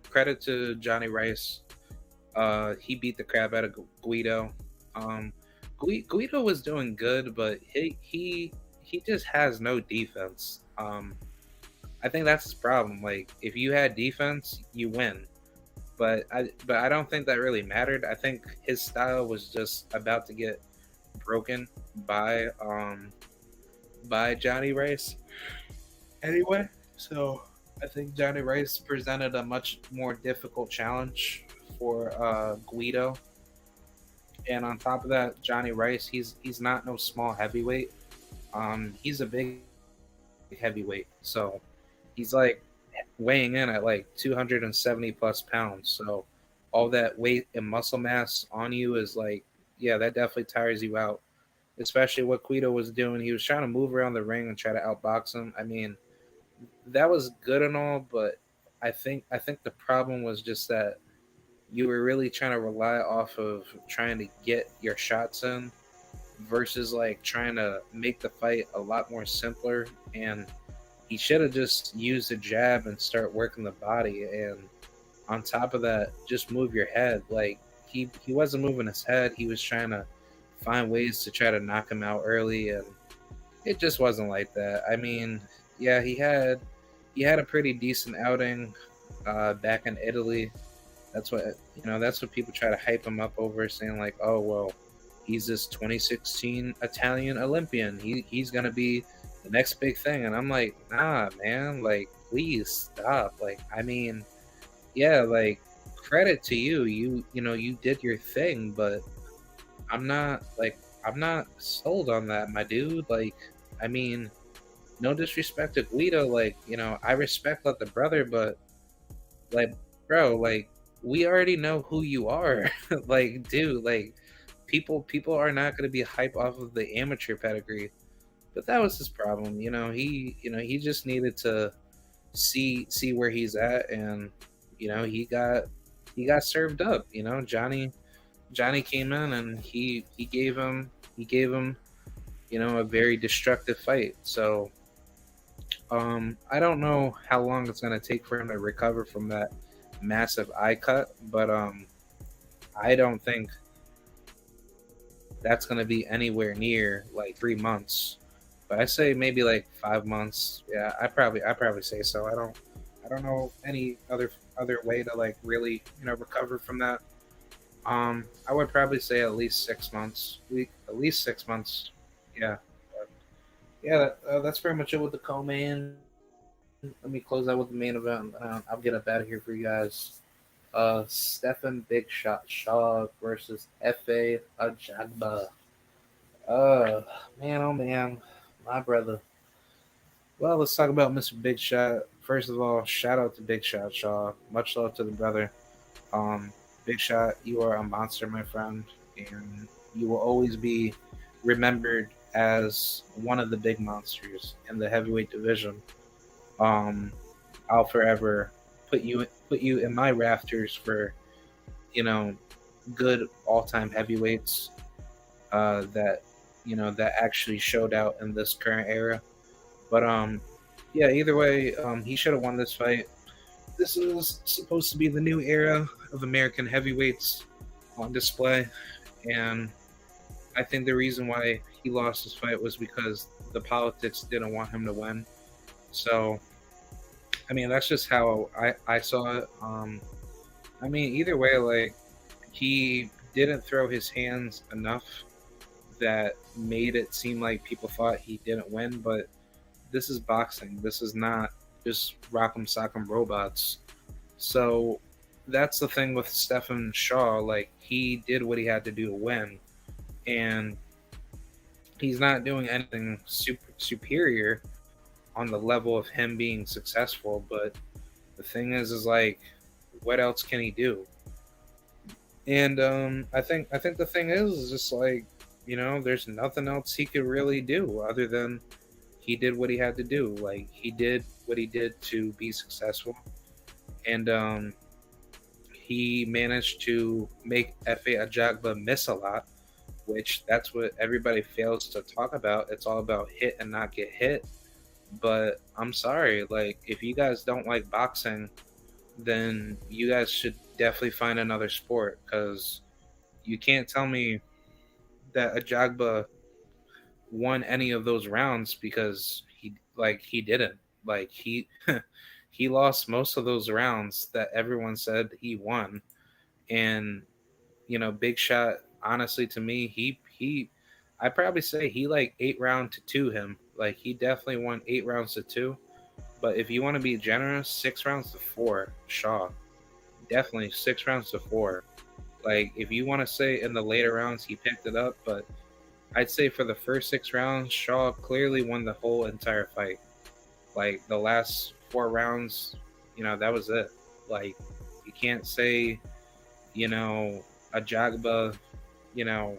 credit to Johnny Rice uh, he beat the crap out of Guido. Um, Guido was doing good, but he he he just has no defense. Um, I think that's his problem. Like if you had defense, you win. But I but I don't think that really mattered. I think his style was just about to get broken by um by Johnny Rice. Anyway, so I think Johnny Rice presented a much more difficult challenge for uh, Guido. And on top of that, Johnny Rice, he's he's not no small heavyweight. Um, he's a big heavyweight. So he's like weighing in at like 270 plus pounds. So all that weight and muscle mass on you is like, yeah, that definitely tires you out. Especially what Guido was doing. He was trying to move around the ring and try to outbox him. I mean, that was good and all, but I think I think the problem was just that you were really trying to rely off of trying to get your shots in versus like trying to make the fight a lot more simpler. And he should have just used a jab and start working the body. And on top of that just move your head. Like he he wasn't moving his head. He was trying to find ways to try to knock him out early. And it just wasn't like that. I mean yeah he had he had a pretty decent outing uh, back in italy that's what you know that's what people try to hype him up over saying like oh well he's this 2016 Italian Olympian. He he's gonna be the next big thing. And I'm like, nah, man, like please stop. Like, I mean, yeah, like credit to you. You you know, you did your thing, but I'm not like I'm not sold on that, my dude. Like, I mean, no disrespect to Guido, like, you know, I respect like the brother, but like, bro, like we already know who you are. like, dude, like people people are not going to be hype off of the amateur pedigree. But that was his problem you know? He you know he just needed to see see where he's at and you know he got he got served up you know? Johnny johnny came in and he he gave him he gave him you know a very destructive fight. So um i don't know how long it's going to take for him to recover from that massive eye cut but um i don't think that's going to be anywhere near like three months. But I say maybe like five months. Yeah, I probably I probably say so. I don't I don't know any other other way to like really you know recover from that. Um, I would probably say at least six months. Week at least six months. Yeah, but yeah. That, uh, that's pretty much it with the co-main. Let me close out with the main event. Uh, I'll get up out of here for you guys uh, Stephan Big Shot Shaw versus Efe Ajagba. Uh, man, oh man, my brother. Well, let's talk about Mr. Big Shot. First of all, shout out to Big Shot Shaw. Much love to the brother. Um, Big Shot, you are a monster, my friend, and you will always be remembered as one of the big monsters in the heavyweight division. Um, I'll forever put you put you in my rafters for, you know, good all time heavyweights uh, that you know that actually showed out in this current era. But um, yeah, either way, um, he should have won this fight. This is supposed to be the new era of American heavyweights on display, and I think the reason why he lost this fight was because the politics didn't want him to win. So I mean, that's just how I, I saw it. Um, I mean, either way, like, he didn't throw his hands enough that made it seem like people thought he didn't win, but this is boxing. This is not just rock'em sock'em robots. So that's the thing with Stephan Shaw. Like, he did what he had to do to win, and he's not doing anything super superior on the level of him being successful. But the thing is, is like, what else can he do? And um, I think I think the thing is, is just like, you know, there's nothing else he could really do other than he did what he had to do. Like he did what he did to be successful, and um, he managed to make Efe Ajagba miss a lot, which that's what everybody fails to talk about. It's all about hit and not get hit. But I'm sorry, like if you guys don't like boxing, then you guys should definitely find another sport because you can't tell me that Ajagba won any of those rounds because he like he didn't. Like he he lost most of those rounds that everyone said he won. And you know, Big Shot honestly to me, he he I probably say he like 8 round to 2 him. Like he definitely won 8 rounds to 2. But if you want to be generous, 6 rounds to 4 Shaw. Definitely 6 rounds to 4. Like if you want to say in the later rounds he picked it up, but I'd say for the first six rounds, Shaw clearly won the whole entire fight. Like the last four rounds, you know, that was it. Like you can't say, you know, Ajagba, you know,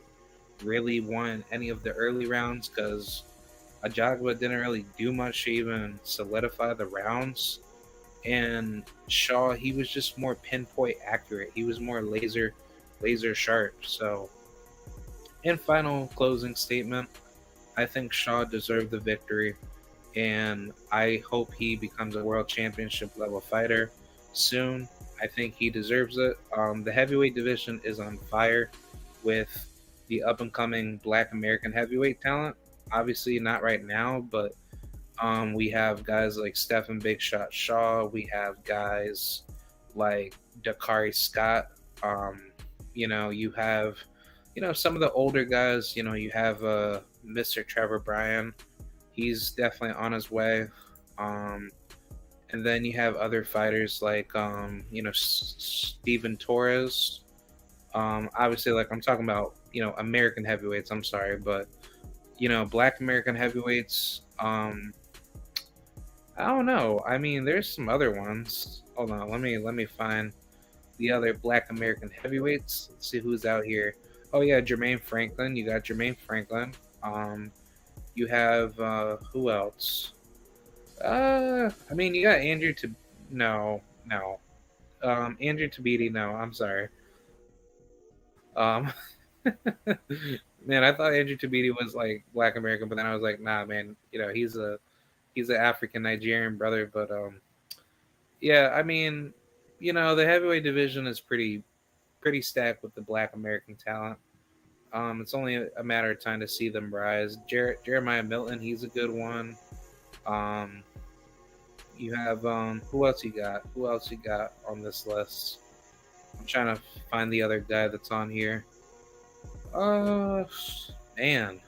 really won any of the early rounds because Ajagba didn't really do much to even solidify the rounds. And Shaw, he was just more pinpoint accurate. He was more laser, laser sharp. So in final closing statement, I think Shaw deserved the victory, and I hope he becomes a world championship level fighter soon. I think he deserves it. Um, the heavyweight division is on fire with the up and coming Black American heavyweight talent. Obviously, not right now, but um, we have guys like Stephen Big Shot Shaw. We have guys like Dakari Scott. Um, you know, you have you know, some of the older guys, you know, you have uh, Mr. Trevor Bryan. He's definitely on his way. Um, and then you have other fighters like, um, you know, S- Steven Torres. Um, obviously, like I'm talking about, you know, American heavyweights. I'm sorry, but you know, Black American heavyweights. Um, I don't know. I mean, there's some other ones. Hold on, let me let me find the other Black American heavyweights. Let's see who's out here. Oh yeah, Jermaine Franklin. You got Jermaine Franklin. Um, you have uh, who else? Uh, I mean, you got Andrew to no, no. Um, Andrew Tabiti. No, I'm sorry. Um, man, I thought Andrew Tabiti was like Black American, but then I was like, nah, man. You know, he's a he's an African Nigerian brother. But um, yeah, I mean, you know, the heavyweight division is pretty pretty stacked with the Black American talent. Um, it's only a matter of time to see them rise. Jer- Jeremiah Milton, he's a good one. Um, you have um, who else you got? Who else you got on this list? I'm trying to find the other guy that's on here. Uh, man,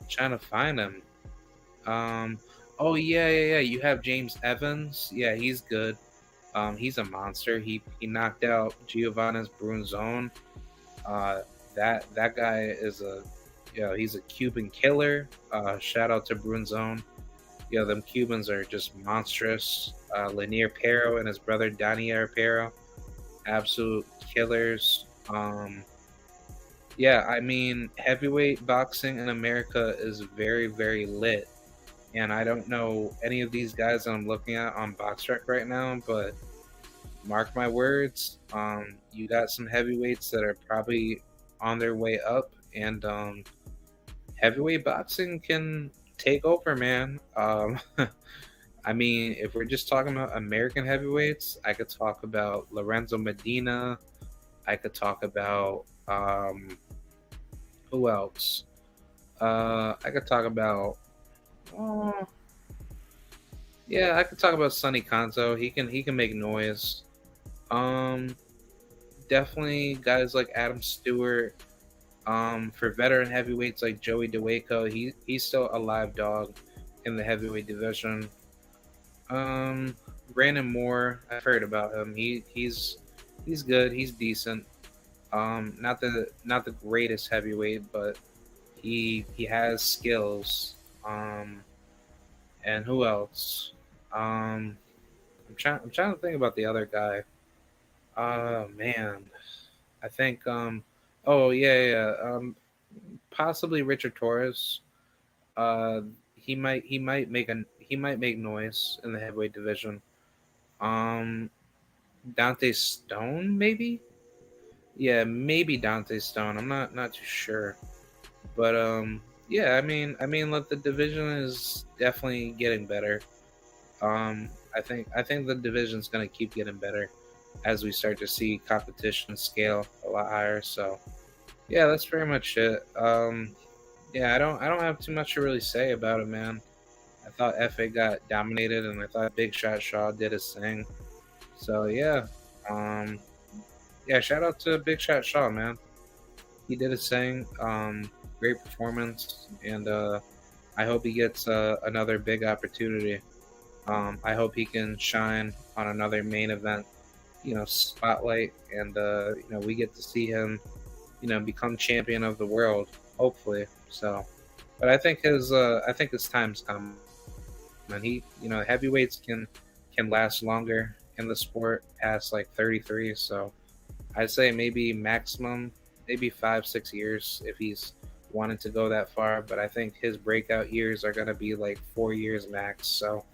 I'm trying to find him. Um, oh yeah, yeah, yeah. You have James Evans. Yeah, he's good. Um, he's a monster. He he knocked out Giovannis Brunzone. Uh, that that guy is a you know he's a Cuban killer. Uh, shout out to Brunzone. You know them Cubans are just monstrous. Uh, Lenier Pero and his brother Daniel Pero, absolute killers. Um, yeah, I mean heavyweight boxing in America is very very lit, and I don't know any of these guys that I'm looking at on BoxRec right now, but mark my words, um, you got some heavyweights that are probably on their way up, and um, heavyweight boxing can take over, man. Um, I mean, if we're just talking about American heavyweights, I could talk about Lorenzo Medina. I could talk about um, who else? Uh, I could talk about. Uh, yeah, I could talk about Sonny Conto. He can he can make noise. Um, definitely guys like Adam Stewart. Um, for veteran heavyweights like Joey Dawejko, he he's still a live dog in the heavyweight division. Um, Brandon Moore, I've heard about him. He he's he's good. He's decent. Um, not the not the greatest heavyweight, but he he has skills. Um, and who else? Um, I'm trying I'm trying to think about the other guy. Oh man, I think. Um, oh yeah, yeah. Um, possibly Richard Torres. Uh, he might he might make a he might make noise in the heavyweight division. Um, Dante Stone maybe. Yeah, maybe Dante Stone. I'm not not too sure, but um, yeah. I mean, I mean, look, the division is definitely getting better. Um, I think I think the division's gonna keep getting better as we start to see competition scale a lot higher. So, yeah, that's pretty much it. Um, yeah, I don't I don't have too much to really say about it, man. I thought Efe got dominated, and I thought Big Shot Shaw did his thing. So yeah, um, yeah, shout out to Big Shot Shaw, man. He did his thing. Um, great performance, and uh, I hope he gets uh, another big opportunity. Um, I hope he can shine on another main event, you know, spotlight, and uh, you know we get to see him, you know, become champion of the world. Hopefully, so. But I think his uh, I think his time's come, and he, you know, heavyweights can can last longer in the sport past like 33. So I'd say maybe maximum, maybe five six years if he's wanted to go that far. But I think his breakout years are gonna be like four years max. So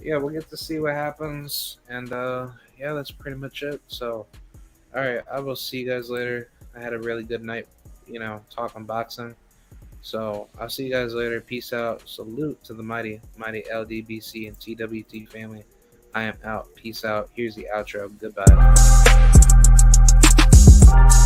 yeah, we'll get to see what happens. And uh, yeah, that's pretty much it. So, all right, I will see you guys later. I had a really good night, you know, talking boxing. So I'll see you guys later. Peace out. Salute to the mighty, mighty LDBC and TWT family. I am out. Peace out. Here's the outro. Goodbye. Thank you.